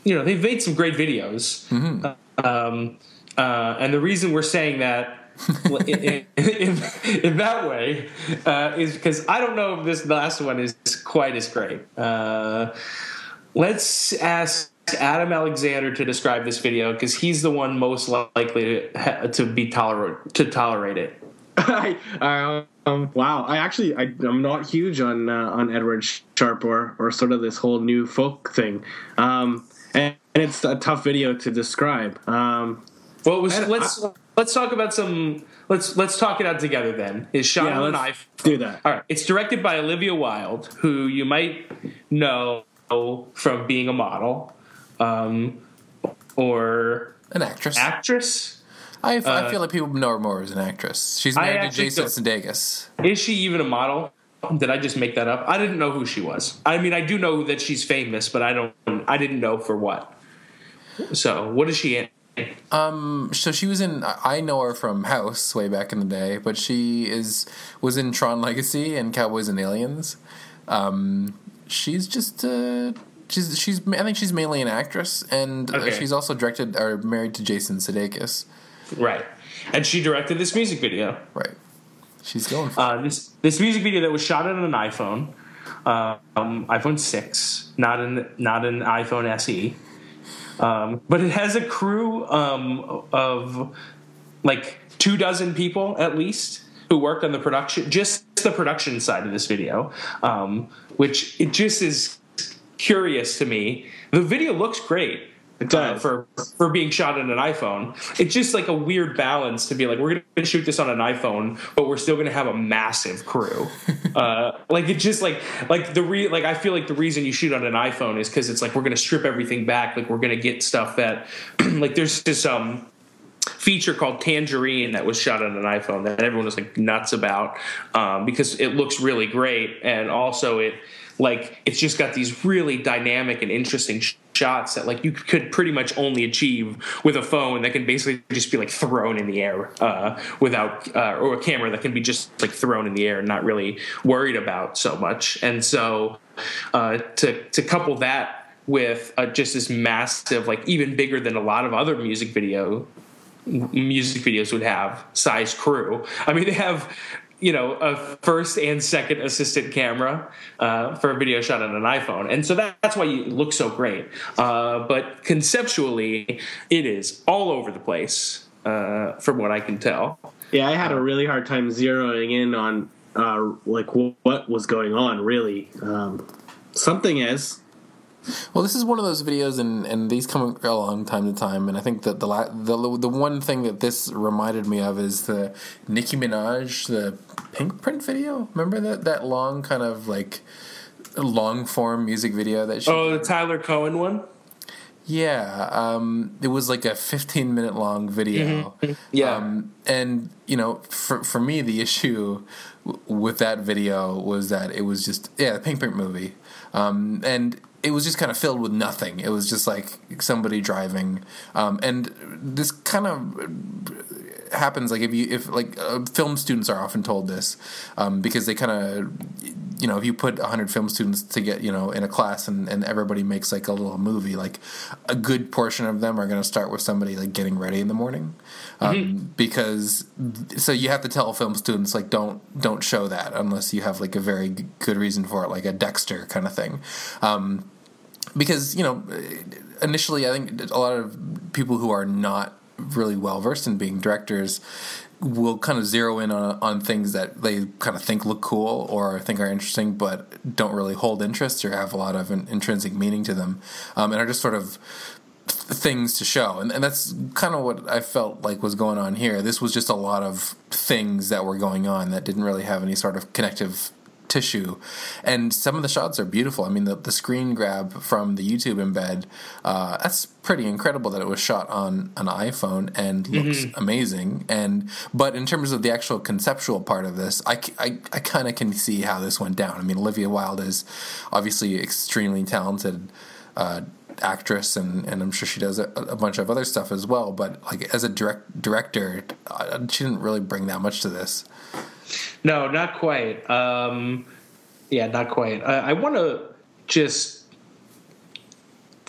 you know they've made some great videos, mm-hmm. um, uh, and the reason we're saying that. in, in, in, that way, uh, is because I don't know if this last one is quite as great. Uh, let's ask Adam Alexander to describe this video because he's the one most likely to, to be tolerate to tolerate it. I, um, wow, I actually I, am not huge on uh, on Edward Sharpe or or sort of this whole new folk thing, um, and, and, it's a tough video to describe. Um, well, was, let's I, let's talk about some. Let's let's talk it out together. Then is shot yeah, a knife. Do that. All right. It's directed by Olivia Wilde, who you might know from being a model, um, or an actress. Actress. I, uh, I feel like people know her more as an actress. She's married to Jason Sudeikis. Is she even a model? Did I just make that up? I didn't know who she was. I mean, I do know that she's famous, but I don't. I didn't know for what. So, what is she in? Um, so she was in. I know her from House way back in the day, but she is was in Tron Legacy and Cowboys and Aliens. Um, she's just uh, she's she's. I think she's mainly an actress, and okay. she's also directed or married to Jason Sudeikis. Right. And she directed this music video. Right. She's going uh, this this music video that was shot on an iPhone, um, iPhone six, not an not an iPhone SE, um, but it has a crew um, of like two dozen people at least who worked on the production, just the production side of this video, um, which it just is curious to me. The video looks great. Uh, for for being shot on an iPhone. It's just like a weird balance to be like, we're going to shoot this on an iPhone, but we're still going to have a massive crew. uh, like it just like like the re like I feel like the reason you shoot on an iPhone is because it's like we're going to strip everything back. Like we're going to get stuff that like there's this um feature called Tangerine that was shot on an iPhone that everyone was like nuts about um, because it looks really great and also it like it's just got these really dynamic and interesting sh- shots that like you could pretty much only achieve with a phone that can basically just be like thrown in the air uh, without uh, or a camera that can be just like thrown in the air and not really worried about so much and so uh, to to couple that with uh, just this massive like even bigger than a lot of other music video music videos would have size crew. I mean, they have you know a first and second assistant camera uh, for a video shot on an iphone. And so that, that's why you look so great. Uh, but conceptually it is all over the place uh, from what i can tell. Yeah i had a really hard time zeroing in on uh, like what was going on really. Um, something is well, this is one of those videos, and, and these come along time to time. And I think that the, the the one thing that this reminded me of is the Nicki Minaj, the Pink Print video. Remember that that long kind of like long form music video that she. Oh, the Tyler Cohen one. Yeah, um, it was like a 15 minute long video. Mm-hmm. Yeah, um, and you know, for for me, the issue w- with that video was that it was just yeah, the Pink Print movie, um, and it was just kind of filled with nothing. It was just like somebody driving, um, and this kind of happens like if you if like uh, film students are often told this um, because they kind of you know if you put 100 film students to get you know in a class and, and everybody makes like a little movie like a good portion of them are going to start with somebody like getting ready in the morning um, mm-hmm. because so you have to tell film students like don't don't show that unless you have like a very good reason for it like a dexter kind of thing um, because you know initially i think a lot of people who are not really well versed in being directors will kind of zero in on, on things that they kind of think look cool or think are interesting but don't really hold interest or have a lot of an intrinsic meaning to them um, and are just sort of things to show. And, and that's kind of what i felt like was going on here. This was just a lot of things that were going on that didn't really have any sort of connective tissue. And some of the shots are beautiful. I mean, the, the screen grab from the YouTube embed, uh, that's pretty incredible that it was shot on an iPhone and looks mm-hmm. amazing. And But in terms of the actual conceptual part of this, I, I, I kind of can see how this went down. I mean, Olivia Wilde is obviously extremely talented. Uh, actress and, and I'm sure she does a, a, bunch of other stuff as well but like as a direct director uh, she didn't really bring that much to this no, not quite. Um, yeah, not quite. I, I want to just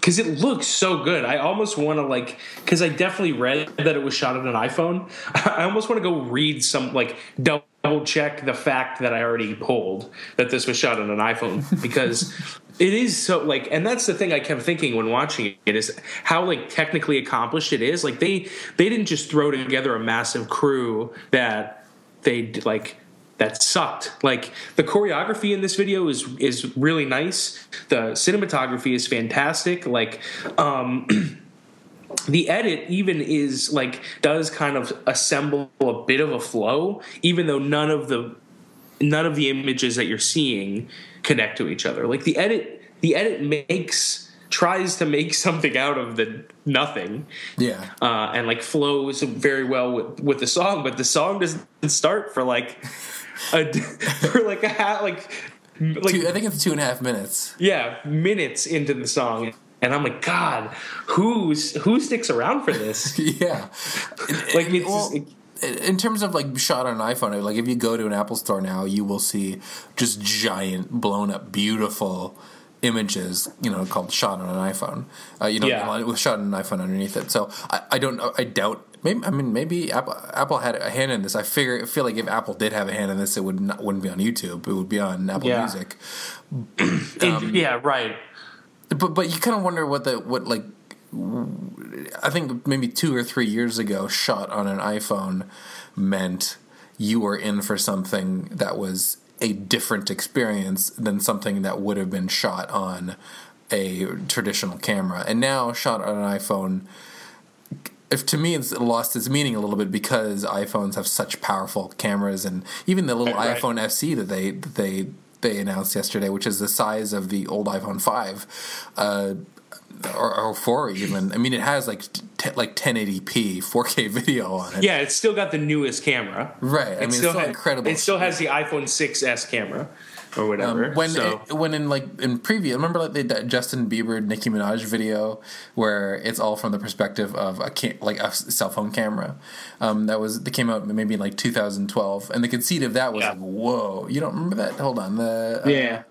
because it looks so good. I almost want to like because I definitely read that it was shot on an iPhone. I almost want to go read some like double check the fact that I already pulled that this was shot on an iPhone because it is so like and that's the thing I kept thinking when watching it is how like technically accomplished it is. Like they they didn't just throw together a massive crew that they like that sucked. Like the choreography in this video is is really nice. The cinematography is fantastic. Like um the edit even is like does kind of assemble a bit of a flow even though none of the none of the images that you're seeing connect to each other. Like the edit the edit makes tries to make something out of the nothing. Yeah. Uh, and like flows very well with, with the song, but the song doesn't start for like a, for like a hat like like two, I think it's two and a half minutes. Yeah, minutes into the song. And I'm like, God, who's who sticks around for this? yeah, like it's well, just, in terms of like shot on an iPhone, like if you go to an Apple store now, you will see just giant, blown up, beautiful images, you know, called shot on an iPhone. Uh, you know, Yeah. with shot on an iPhone underneath it. So I, I don't, I doubt. Maybe I mean maybe Apple, Apple had a hand in this. I figure I feel like if Apple did have a hand in this, it would not wouldn't be on YouTube. It would be on Apple Yeah. Music. it- yeah, right. But but you kind of wonder what the what like I think maybe two or three years ago, shot on an iPhone meant you were in for something that was a different experience than something that would have been shot on a traditional camera. And now, shot on an iPhone, if to me it's lost its meaning a little bit because iPhones have such powerful cameras, and even the little Right, iPhone SE that they that they they announced yesterday, which is the size of the old iPhone five. Uh, or, or four even. I mean, it has like t- like 1080p 4K video on it. Yeah, it's still got the newest camera. Right. I mean, it's still ha- incredible. It still has the iPhone 6s camera or whatever. Um, when so. it, when in like in preview, remember like the Justin Bieber Nicki Minaj video where it's all from the perspective of a ca- like a cell phone camera. Um, that was that came out maybe in like 2012, and the conceit of that was Yeah. like, whoa, you don't remember that? Hold on, the uh, Yeah.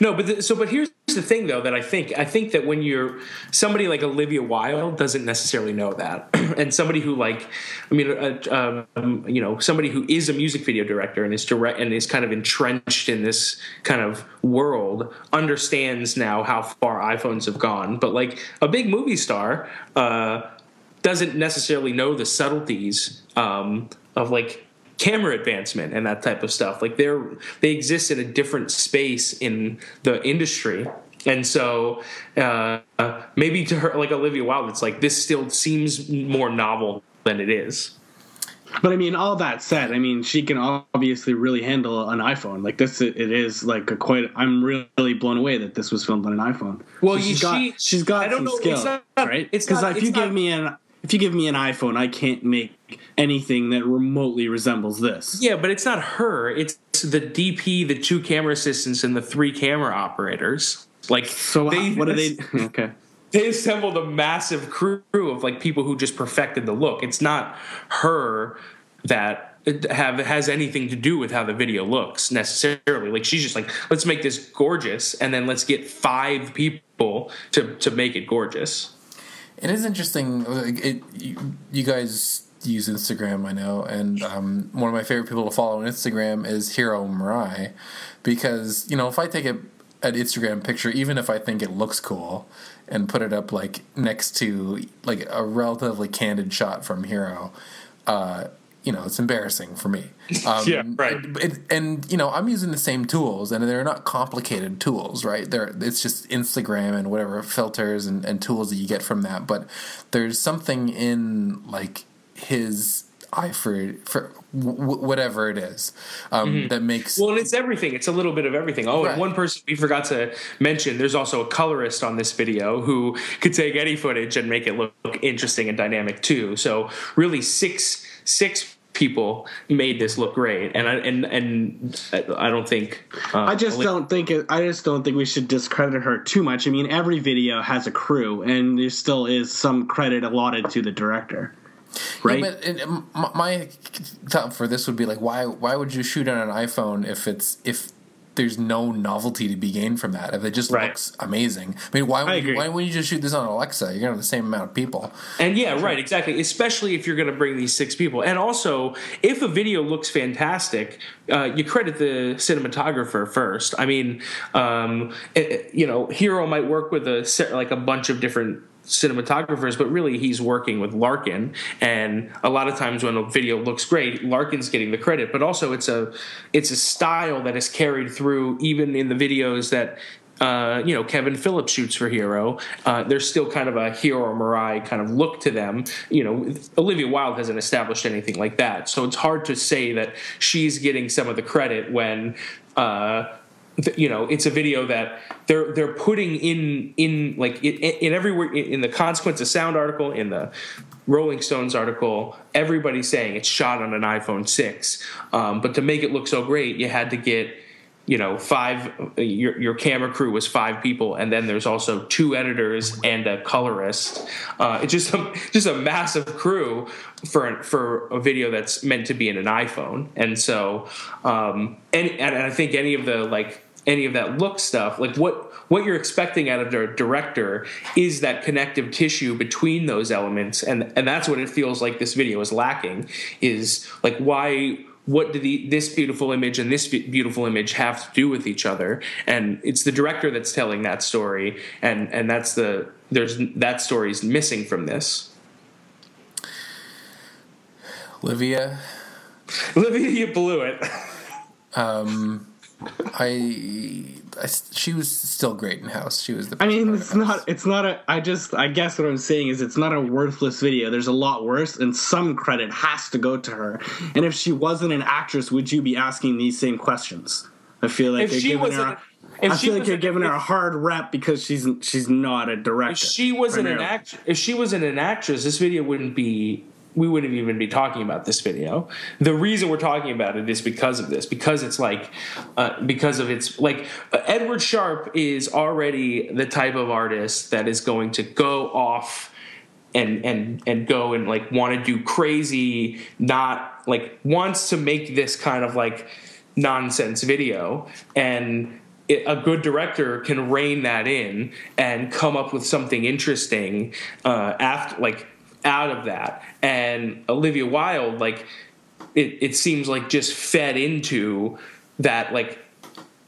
No, but the, so but here's the thing though that I think I think that when you're somebody like Olivia Wilde doesn't necessarily know that, and somebody who like I mean uh, um, you know somebody who is a music video director and is direct and is kind of entrenched in this kind of world understands now how far iPhones have gone, but like a big movie star uh, doesn't necessarily know the subtleties um, of like camera advancement and that type of stuff. Like they're they exist in a different space in the industry. And so uh, maybe to her, like Olivia Wilde, it's like this still seems more novel than it is. But I mean, all that said, I mean, she can obviously really handle an iPhone. Like this, it is like a quite. I'm really blown away that this was filmed on an iPhone. Well, So you- she's got she- she's got I don't some know, skill, it's not- right? Because not- if you it's give me an if you give me an iPhone, I can't make anything that remotely resembles this. Yeah, but it's not her. It's the DP, the two camera assistants, and the three camera operators. Like So uh, they, what are they? Okay. they assembled a massive crew of like people who just perfected the look. It's not her that have has anything to do with how the video looks necessarily. Like she's just like, let's make this gorgeous, and then let's get five people to to make it gorgeous. It is interesting. like, It, you, you guys use Instagram, I know, and um, one of my favorite people to follow on Instagram is Hiro Murai, because you know if I take a an Instagram picture, even if I think it looks cool, and put it up like next to like a relatively candid shot from Hiro, uh, you know it's embarrassing for me. Um, Yeah, right. it, and you know i'm using the same tools and they're not complicated tools right they're it's just instagram and whatever filters and, and tools that you get from that but there's something in like his eye for for w- whatever it is um, that makes Well, and it's everything. It's a little bit of everything. Oh, and Right. one person we forgot to mention. There's also a colorist on this video who could take any footage and make it look interesting and dynamic too. So really, six six people made this look great, and I and and I don't think uh, I just Oli- don't think it, I just don't think we should discredit her too much. I mean, every video has a crew, and there still is some credit allotted to the director, right? Yeah, but it, my, thought for this would be like, why why would you shoot on an iPhone if it's if there's no novelty to be gained from that. If it just Right. looks amazing, I mean, why I would you, agree. why wouldn't you just shoot this on Alexa? You're gonna have the same amount of people. And yeah, right, exactly. Especially if you're going to bring these six people, and also if a video looks fantastic, uh, you credit the cinematographer first. I mean, um, it- you know, Hiro might work with a like a bunch of different cinematographers, but really he's working with Larkin. And a lot of times when a video looks great, Larkin's getting the credit. But also, it's a it's a style that is carried through even in the videos that uh, you know, Kevin Phillips shoots for Hiro. Uh, there's still kind of a Hiro Murai kind of look to them. You know, Olivia Wilde hasn't established anything like that, so it's hard to say that she's getting some of the credit when. Uh, you know, it's a video that they're they're putting in in like in, in everywhere in, the consequence of sound article in the Rolling Stones article. Everybody's saying it's shot on an iPhone six, um, but to make it look so great, you had to get you know five your, your camera crew was five people and then there's also two editors and a colorist. Uh, it's just a, just a massive crew for for a video that's meant to be in an iphone. And so um and, and i think any of the like any of that look stuff like what what you're expecting out of a director is that connective tissue between those elements. And and that's what it feels like this video is lacking is like why what do the this beautiful image and this beautiful image have to do with each other? And it's the director that's telling that story and and that's the there's that story is missing from this. Olivia, olivia you blew it um, I, I she was still great in House. She was the. I mean, it's not. It's not a. I just. I guess what I'm saying is, it's not a worthless video. There's a lot worse, and some credit has to go to her. And if she wasn't an actress, would you be asking these same questions? I feel like If you're she giving wasn't- her. if I she feel like you're a- giving her a hard rep because she's she's not a director. if she wasn't an primarily. act if she wasn't an actress this video wouldn't be we wouldn't even be talking about this video. The reason we're talking about it is because of this because it's like uh, because of its like uh, Edward Sharpe is already the type of artist that is going to go off and and and go and like want to do crazy not like wants to make this kind of like nonsense video. And a good director can rein that in and come up with something interesting uh, after like out of that and olivia wilde like it, it seems like just fed into that like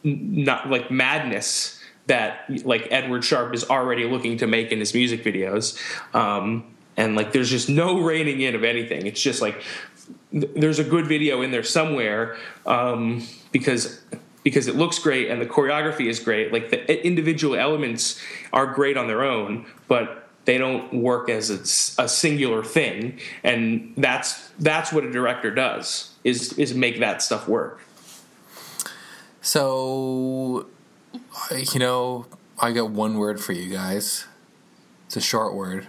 not like madness that like Edward Sharpe is already looking to make in his music videos. Um, and like there's just no reining in of anything. It's just like th- there's a good video in there somewhere um, because because it looks great and the choreography is great. Like the individual elements are great on their own, but they don't work as a singular thing. And that's that's what a director does is is make that stuff work. So, you know, I got one word for you guys. It's a short word.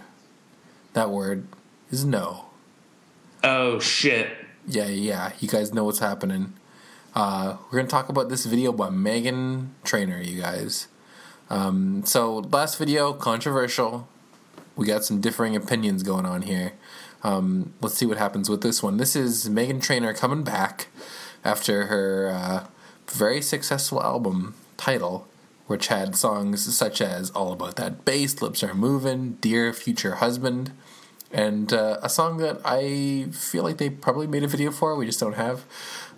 That word is no. Oh shit. Yeah, yeah. You guys know what's happening. Uh, we're gonna talk about this video by Meghan Trainor, you guys. Um, so last video controversial. We got some differing opinions going on here. Um, let's see what happens with this one. This is Meghan Trainor coming back after her uh, very successful album title, which had songs such as "All About That Bass," "Lips Are Moving," "Dear Future Husband." and uh, a song that I feel like they probably made a video for. We just don't have.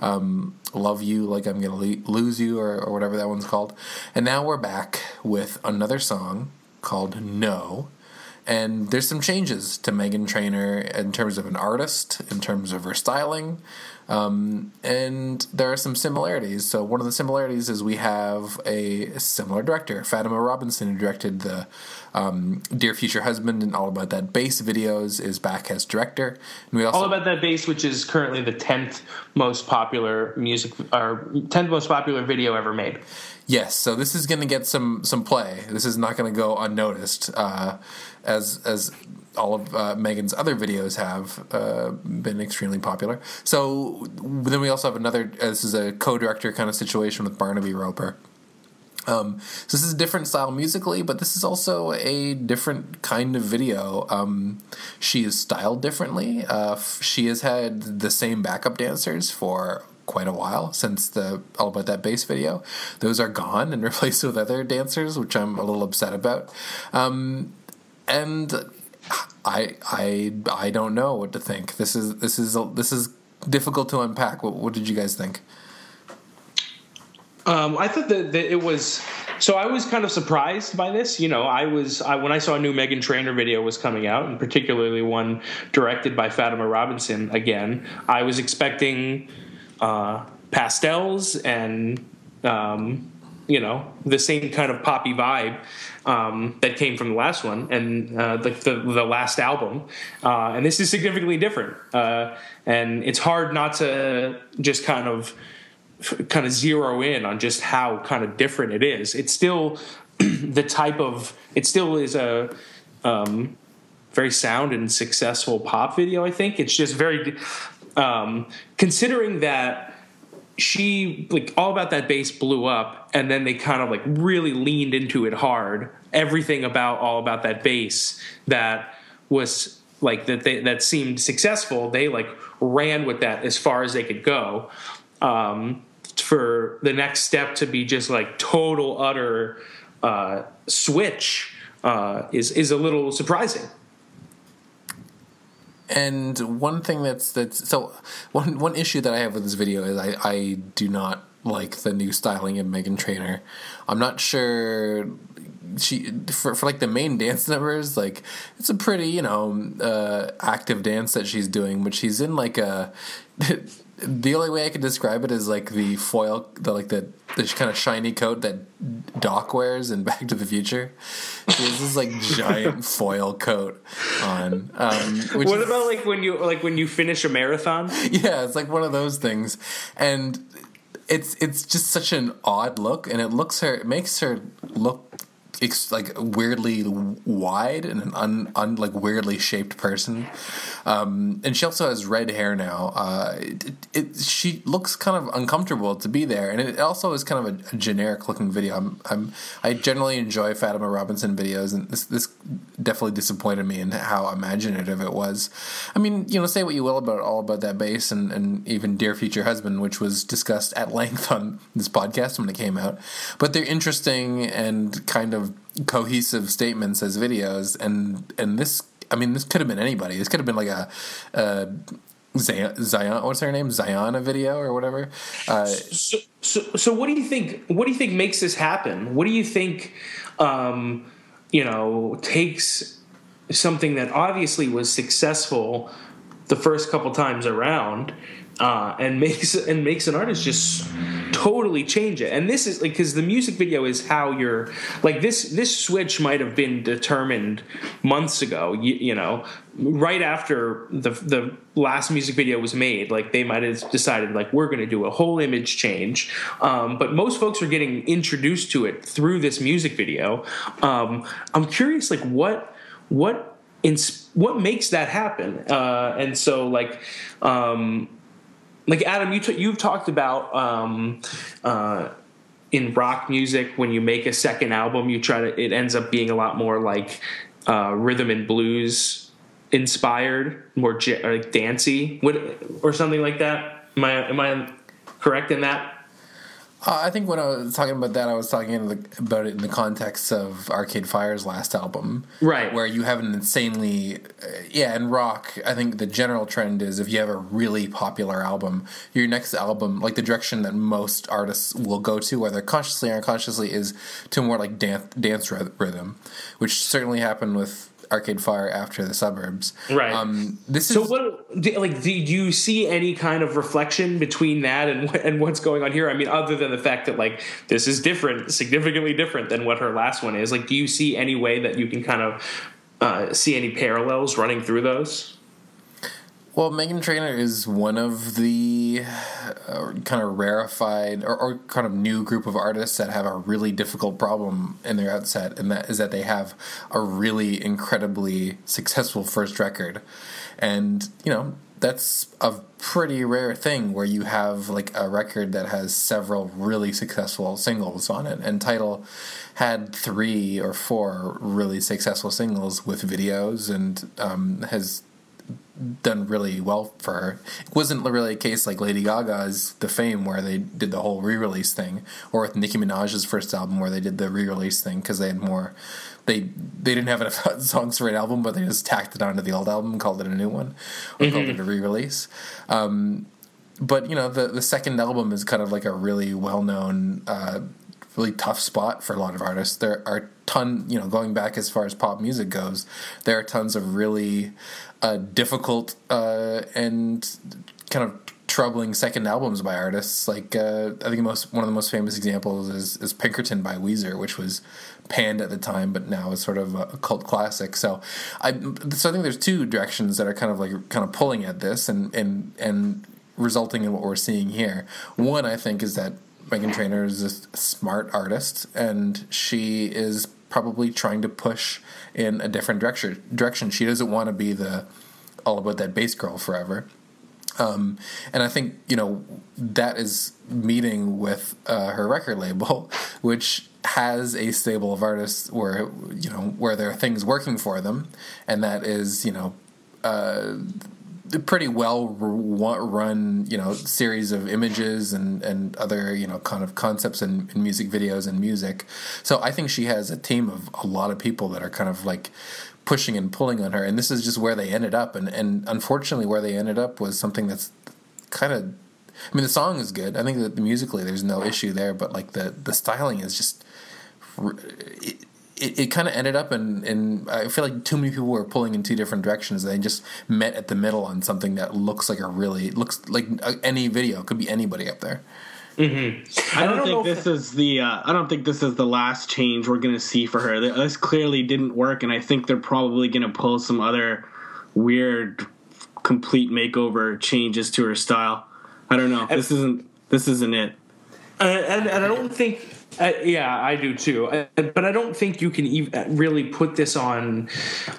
Um, Love you like I'm gonna le- lose you or, or whatever that one's called. And now we're back with another song called No. And there's some changes to Meghan Trainor in terms of an artist, in terms of her styling, um, and there are some similarities. So one of the similarities is we have a similar director, Fatima Robinson, who directed the um, Dear Future Husband and All About That Bass videos, is back as director. And we also All about that bass, which is currently the tenth most popular music or tenth most popular video ever made. Yes, so this is going to get some some play. This is not going to go unnoticed, uh, as as all of uh, Meghan's other videos have uh, been extremely popular. So then we also have another. Uh, this is a co-director kind of situation with Barnaby Roper. Um, so this is a different style musically, but this is also a different kind of video. Um, she is styled differently. Uh, f- she has had the same backup dancers for quite a while since the All About That Bass video. Those are gone and replaced with other dancers, which I'm a little upset about. Um, and I I I don't know what to think. This is this is this is difficult to unpack. What, what did you guys think? Um, I thought that, that, it was. So I was kind of surprised by this. You know, I was I, when I saw a new Meghan Trainor video was coming out, and particularly one directed by Fatima Robinson. Again, I was expecting uh, pastels and um, you know the same kind of poppy vibe um, that came from the last one and uh, the, the, the last album, uh, and this is significantly different. Uh, and it's hard not to just kind of kind of zero in on just how kind of different it is. It's still the type of it still is a um, very sound and successful pop video. I think it's just very um, considering that she like all about that bass blew up and then they kind of like really leaned into it hard everything about all about that bass that was like that they, that seemed successful they like ran with that as far as they could go um, for the next step to be just like total utter uh, switch uh, is is a little surprising. And one thing that's that's so one one issue that I have with this video is I I do not like the new styling of Meghan Trainor. I'm not sure she for, for like the main dance numbers like it's a pretty you know uh, active dance that she's doing but she's in like a the only way I can describe it is like the foil, the like the the kind of shiny coat that Doc wears in Back to the Future. He has This is like giant foil coat on. Um, what about like when you like when you finish a marathon? Yeah, it's like one of those things, and it's it's just such an odd look, and it looks her it makes her look it's like weirdly wide and an un, un like weirdly shaped person. Um, and she also has red hair now. Uh, it, it, she looks kind of uncomfortable to be there, and it also is kind of a, a generic looking video. I'm, I'm I generally enjoy Fatima Robinson videos, and this this definitely disappointed me in how imaginative it was. I mean, you know, say what you will about all about that bass, and, and even Dear Future Husband, which was discussed at length on this podcast when it came out, but they're interesting and kind of cohesive statements as videos, and and this, I mean, this could have been anybody. This could have been like a. a Zion, what's her name? Ziona video or whatever. Uh, so, so, so, what do you think? What do you think makes this happen? What do you think? Um, you know, takes something that obviously was successful the first couple times around uh, and makes and makes an artist just totally change it. And this is like because the music video is how you're like this. This switch might have been determined months ago. You, you know, right after the the last music video was made, like they might have decided like we're going to do a whole image change. Um, but most folks are getting introduced to it through this music video. Um, I'm curious, like what what. Ins- what makes that happen? Uh, and so, like, um, like Adam, you t- you've talked about um, uh, in rock music when you make a second album, you try to it ends up being a lot more like uh, rhythm and blues inspired, more j- like dancey, or something like that. Am I am I correct in that? Uh, I think when I was talking about that, I was talking the, about it in the context of Arcade Fire's last album, right? Where you have an insanely, uh, yeah, in rock. I think the general trend is if you have a really popular album, your next album, like the direction that most artists will go to, whether consciously or unconsciously, is to more like dance dance rhythm, which certainly happened with Arcade Fire after the suburbs. Right. Um, this so is, what like do you see any kind of reflection between that and and what's going on here? I mean, other than the fact that like this is different, significantly different than what her last one is. Like, do you see any way that you can kind of uh, see any parallels running through those? Well, Meghan Trainor is one of the uh, kind of rarefied or, or, kind of new group of artists that have a really difficult problem in their outset, and that is that they have a really incredibly successful first record, and you know that's a pretty rare thing where you have like a record that has several really successful singles on it, and title had three or four really successful singles with videos and um, has done really well for her. It wasn't really a case like Lady Gaga's The Fame where they did the whole re-release thing, or with Nicki Minaj's first album where they did the re-release thing because they had more. They they didn't have enough songs for an album, but they just tacked it onto the old album called it a new one, or mm-hmm. called it a re-release. Um, but you know the the second album is kind of like a really well known. Uh, really tough spot for a lot of artists. There are ton, you know, going back as far as pop music goes, there are tons of really uh, difficult uh, and kind of troubling second albums by artists. Like uh, I think most one of the most famous examples is, is Pinkerton by Weezer, which was panned at the time, but now is sort of a, cult classic. So I so I think there's two directions that are kind of like kind of pulling at this and and and resulting in what we're seeing here. One I think is that Meghan Trainor is a smart artist, and she is probably trying to push in a different direction. Direction. She doesn't want to be the all about that bass girl forever. Um, and I think you know that is meeting with uh, her record label, which has a stable of artists where you know where there are things working for them, and that is you know. Uh, pretty well run, you know, series of images and, and other, you know, kind of concepts and, in music videos and music. So I think she has a team of a lot of people that are kind of like pushing and pulling on her. And this is just where they ended up. And, and unfortunately, where they ended up was something that's kind of, I mean, the song is good. I think that musically there's no issue there, but like the, the styling is just, it, it kind of ended up in, in I feel like too many people were pulling in two different directions. They just met at the middle on something that looks like a really looks like any video. It could be anybody up there. Mm-hmm. I, don't, I don't think this is the. Uh, I don't think this is the last change we're going to see for her. This clearly didn't work, and I think they're probably going to pull some other weird, complete makeover changes to her style. I don't know. And, this isn't. This isn't it. And, and, and I don't think uh, yeah, I do too. Uh, but I don't think you can even uh, really put this on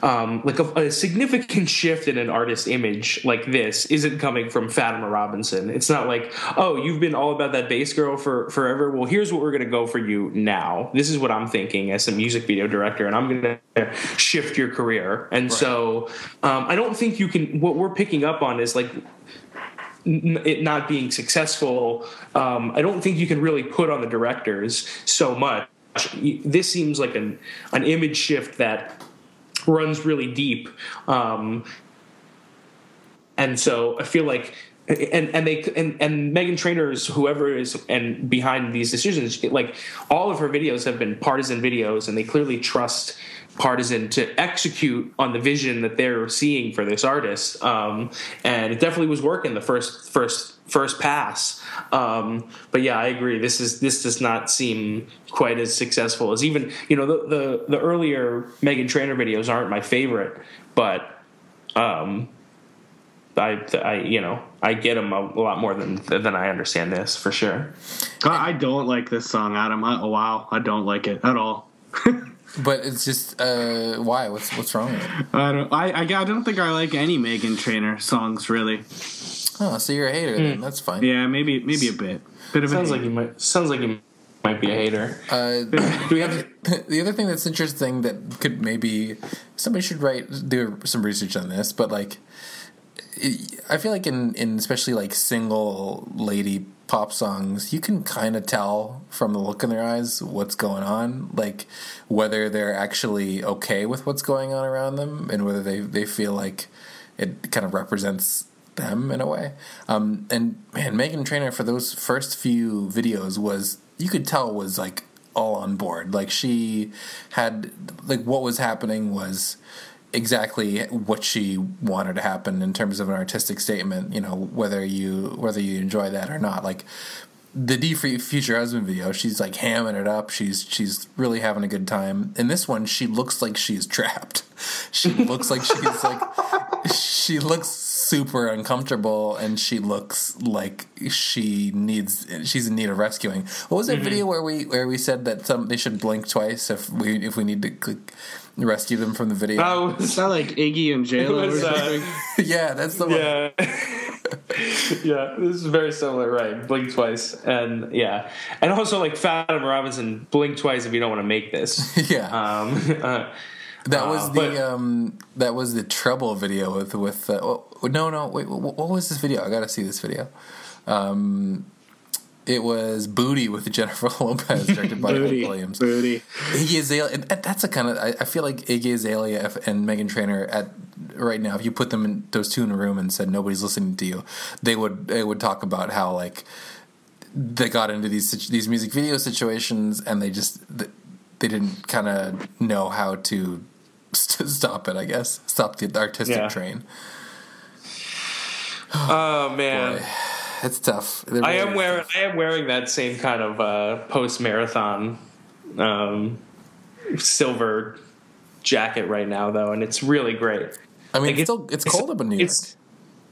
um, like a, a, significant shift in an artist image like this isn't coming from Fatima Robinson. It's not like, oh, you've been all about that bass girl for forever. Well, here's what we're going to go for you now. This is what I'm thinking as a music video director, and I'm going to shift your career. And right. so um, I don't think you can. What we're picking up on is like it not being successful, um, I don't think you can really put on the directors so much. This seems like an an image shift that runs really deep, um, and so I feel like. And and they and, and Meghan Trainor's whoever is and behind these decisions, like all of her videos have been Partizan videos, and they clearly trust Partizan to execute on the vision that they're seeing for this artist. Um, and it definitely was working the first first first pass. Um, but yeah, I agree. This is this does not seem quite as successful as even you know the the, the earlier Meghan Trainor videos aren't my favorite, but. Um, I, I, you know, I get them a, lot more than than I understand this for sure. I don't like this song, Adam. I, oh wow, I don't like it at all. But it's just uh, why? What's what's wrong with it? I don't. I, I, I don't think I like any Meghan Trainor songs really. Oh, so you're a hater? Mm. Then. Hmm. That's fine. Yeah, maybe maybe a bit. Bit of sounds like you might. Sounds like you might be a hater. Uh, do we have the other thing that's interesting that could maybe somebody should write do some research on this, but like. I feel like in, in especially like single lady pop songs, you can kind of tell from the look in their eyes what's going on, like whether they're actually okay with what's going on around them and whether they, they feel like it kind of represents them in a way. Um, and man, Meghan Trainor for those first few videos was you could tell was like all on board. Like she had like what was happening was exactly what she wanted to happen in terms of an artistic statement. You know, whether you whether you enjoy that or not. Like the Dear Future Husband video, she's like hamming it up. She's she's really having a good time. In this one, she looks like she's trapped. She looks like she's like she looks super uncomfortable and she looks like she needs she's in need of rescuing. What was that mm-hmm. video where we where we said that some they should blink twice if we if we need to click rescue them from the video. Oh, it's not like Iggy and JLo or something. Uh, yeah, that's the yeah. yeah, this is very similar, right? Blink twice, and yeah, and also like Fatima Robinson, blink twice if you don't want to make this. yeah. Um, uh, That was Uh, the but- um, that was the trouble video with with uh, oh, no no wait what, what was this video? I gotta see this video. Um, it was Booty with Jennifer Lopez, directed by Booty, Williams. booty. Iggy Azalea, and that's a kind of I, I feel like Iggy Azalea and Meghan Trainor at right now. If you put them in those two in a room and said nobody's listening to you, they would they would talk about how like they got into these these music video situations and they just they didn't kind of know how to st- stop it. I guess stop the artistic Yeah. train. Oh man. Boy, it's tough. It I am wearing tough. I am wearing that same kind of uh, post marathon um, silver jacket right now though, and it's really great. I mean, like, it's still it's cold up in New York.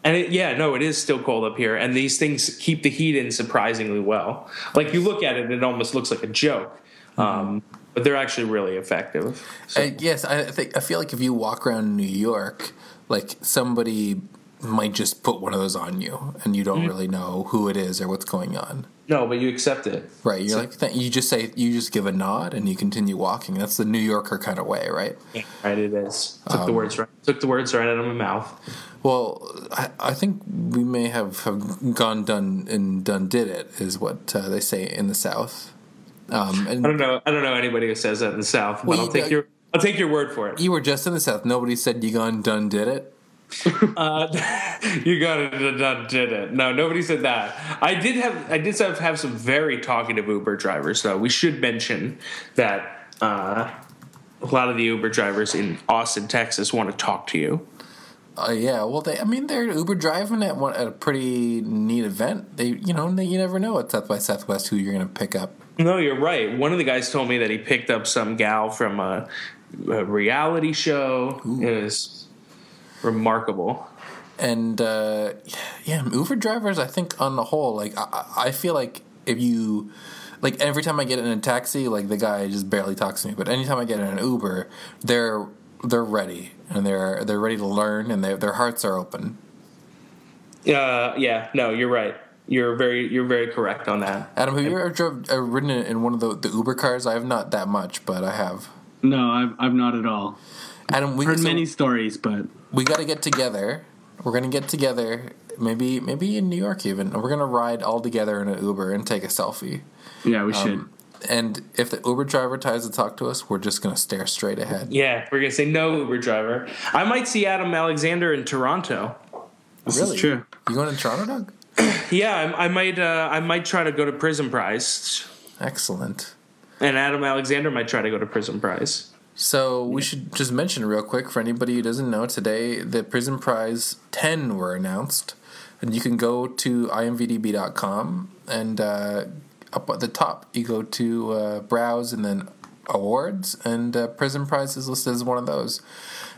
And it, yeah, no, it is still cold up here, and these things keep the heat in surprisingly well. Like you look at it, it almost looks like a joke, um, but they're actually really effective. So, I, yes, I think I feel like if you walk around New York, like somebody might just put one of those on you, and you Mm-hmm. don't really know who it is or what's going on. no, but you accept it. Right? You're So- like th- you just say you just give a nod and you continue walking. That's the New Yorker kind of way, right? Right, it is. Took Um, the words right. Took the words right out of my mouth. Well, I, I think we may have, have gone done and done did it is what uh, they say in the South. Um, and I don't know. I don't know anybody who says that in the South, but Well, I'll you take got- your I'll take your word for it. you were just in the South. Nobody said you gone done did it. Uh, you got it. Did, did it? No, nobody said that. I did have. I did have, have some very talkative Uber drivers, though. We should mention that uh, a lot of the Uber drivers in Austin, Texas, want to talk to you. Uh, yeah, well, they. I mean, they're Uber driving at one at a pretty neat event. They, you know, they, you never know at South by Southwest who you're going to pick up. No, you're right. One of the guys told me that he picked up some gal from a, a reality show. It was remarkable. And uh, yeah, Uber drivers. I think on the whole, like I, I feel like if you, like every time I get in a taxi, like the guy just barely talks to me. But anytime I get in an Uber, they're they're ready and they're they're ready to learn and their their hearts are open. Uh, yeah, no, you're right. You're very you're very correct on that. Adam, have you ever drove, uh, ridden in in one of the, the Uber cars? I have not that much, but I have. No, I've, I've not at all. Adam, we Heard so- many stories, but we got to get together. We're gonna get together, maybe maybe in New York even. We're gonna ride all together in an Uber and take a selfie. yeah, we should. And if the Uber driver tries to talk to us, we're just gonna stare straight ahead. Yeah, we're gonna say no Uber driver. I might see Adam Alexander in Toronto. This really? is true. You going to Toronto, Doug? Yeah, I, I might. Uh, I might try to go to Prism Prize, Excellent. and Adam Alexander might try to go to Prism Prize. So we should just mention real quick for anybody who doesn't know today, the Prism Prize 10 were announced. And you can go to imvdb.com and uh, up at the top, you go to uh, browse and then awards, and uh, Prison Prize is listed as one of those.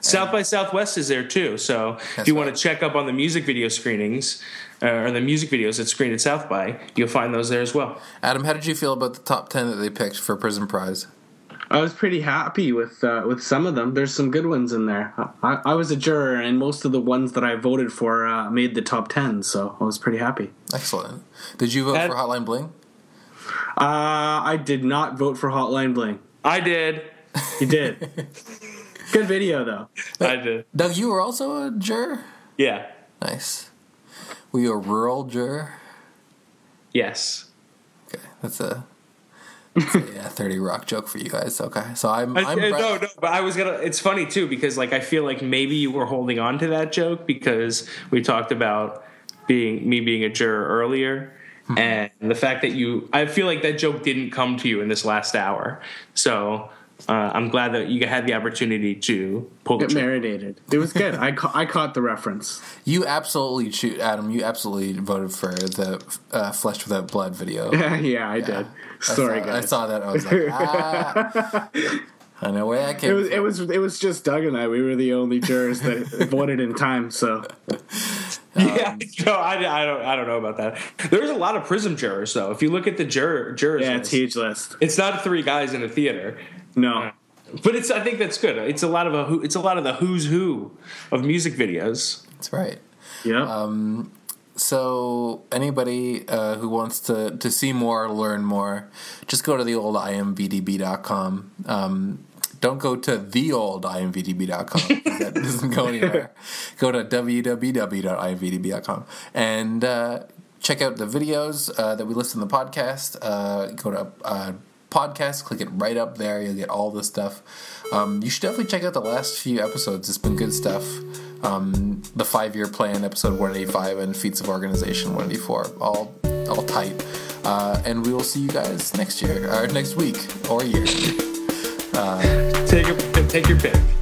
South by Southwest is there too. So if you want to check up on the music video screenings uh, or the music videos that screen at South by, you'll find those there as well. Adam, how did you feel about the top 10 that they picked for Prism Prize? I was pretty happy with uh, with some of them. There's some good ones in there. I, I was a juror, and most of the ones that I voted for uh, made the top ten, so I was pretty happy. Excellent. Did you vote Ed- for Hotline Bling? Uh, I did not vote for Hotline Bling. I did. You did. good video though. I did. Doug, you were also a juror? Yeah. Nice. Were you a rural juror? Yes. Okay, that's a, that's a yeah, thirty rock joke for you guys. Okay, so I'm I, I'm uh, Brett- no, no, but I was gonna. It's funny too because like I feel like maybe you were holding on to that joke because we talked about being me being a juror earlier, Hmm. and the fact that you. I feel like that joke didn't come to you in this last hour, so uh, I'm glad that you had the opportunity to pull It marinated. It was good. I ca- I caught the reference. You absolutely shoot, Adam. You absolutely voted for the uh, "Flesh Without Blood" video. yeah, I did. Sorry, I saw, I saw that. I was like, ah, I know where that came It was from. it was it was just Doug and I. We were the only jurors that voted in time. So Yeah, no, I, I don't. I don't know about that. There's a lot of Prism jurors though. If you look at the juror jurors, yeah, list, it's huge list. it's not three guys in a theater. No, But it's I think that's good. It's a lot of a who it's a lot of the who's who of music videos. That's right. yeah. So anybody uh, who wants to, to see more, learn more, just go to the old imvdb.com. Um, Don't go to the old imvdb.com. that doesn't go anywhere. go to www.imvdb.com and uh, check out the videos uh, that we list in the podcast. Uh, go to uh, podcast, click it right up there. You'll get all the stuff. Um, you should definitely check out the last few episodes. It's been good stuff. Um, the five year plan, episode 185, and feats of organization 184. All, all tight. Uh, and we will see you guys next year, or next week, or year. take, your, take your pick.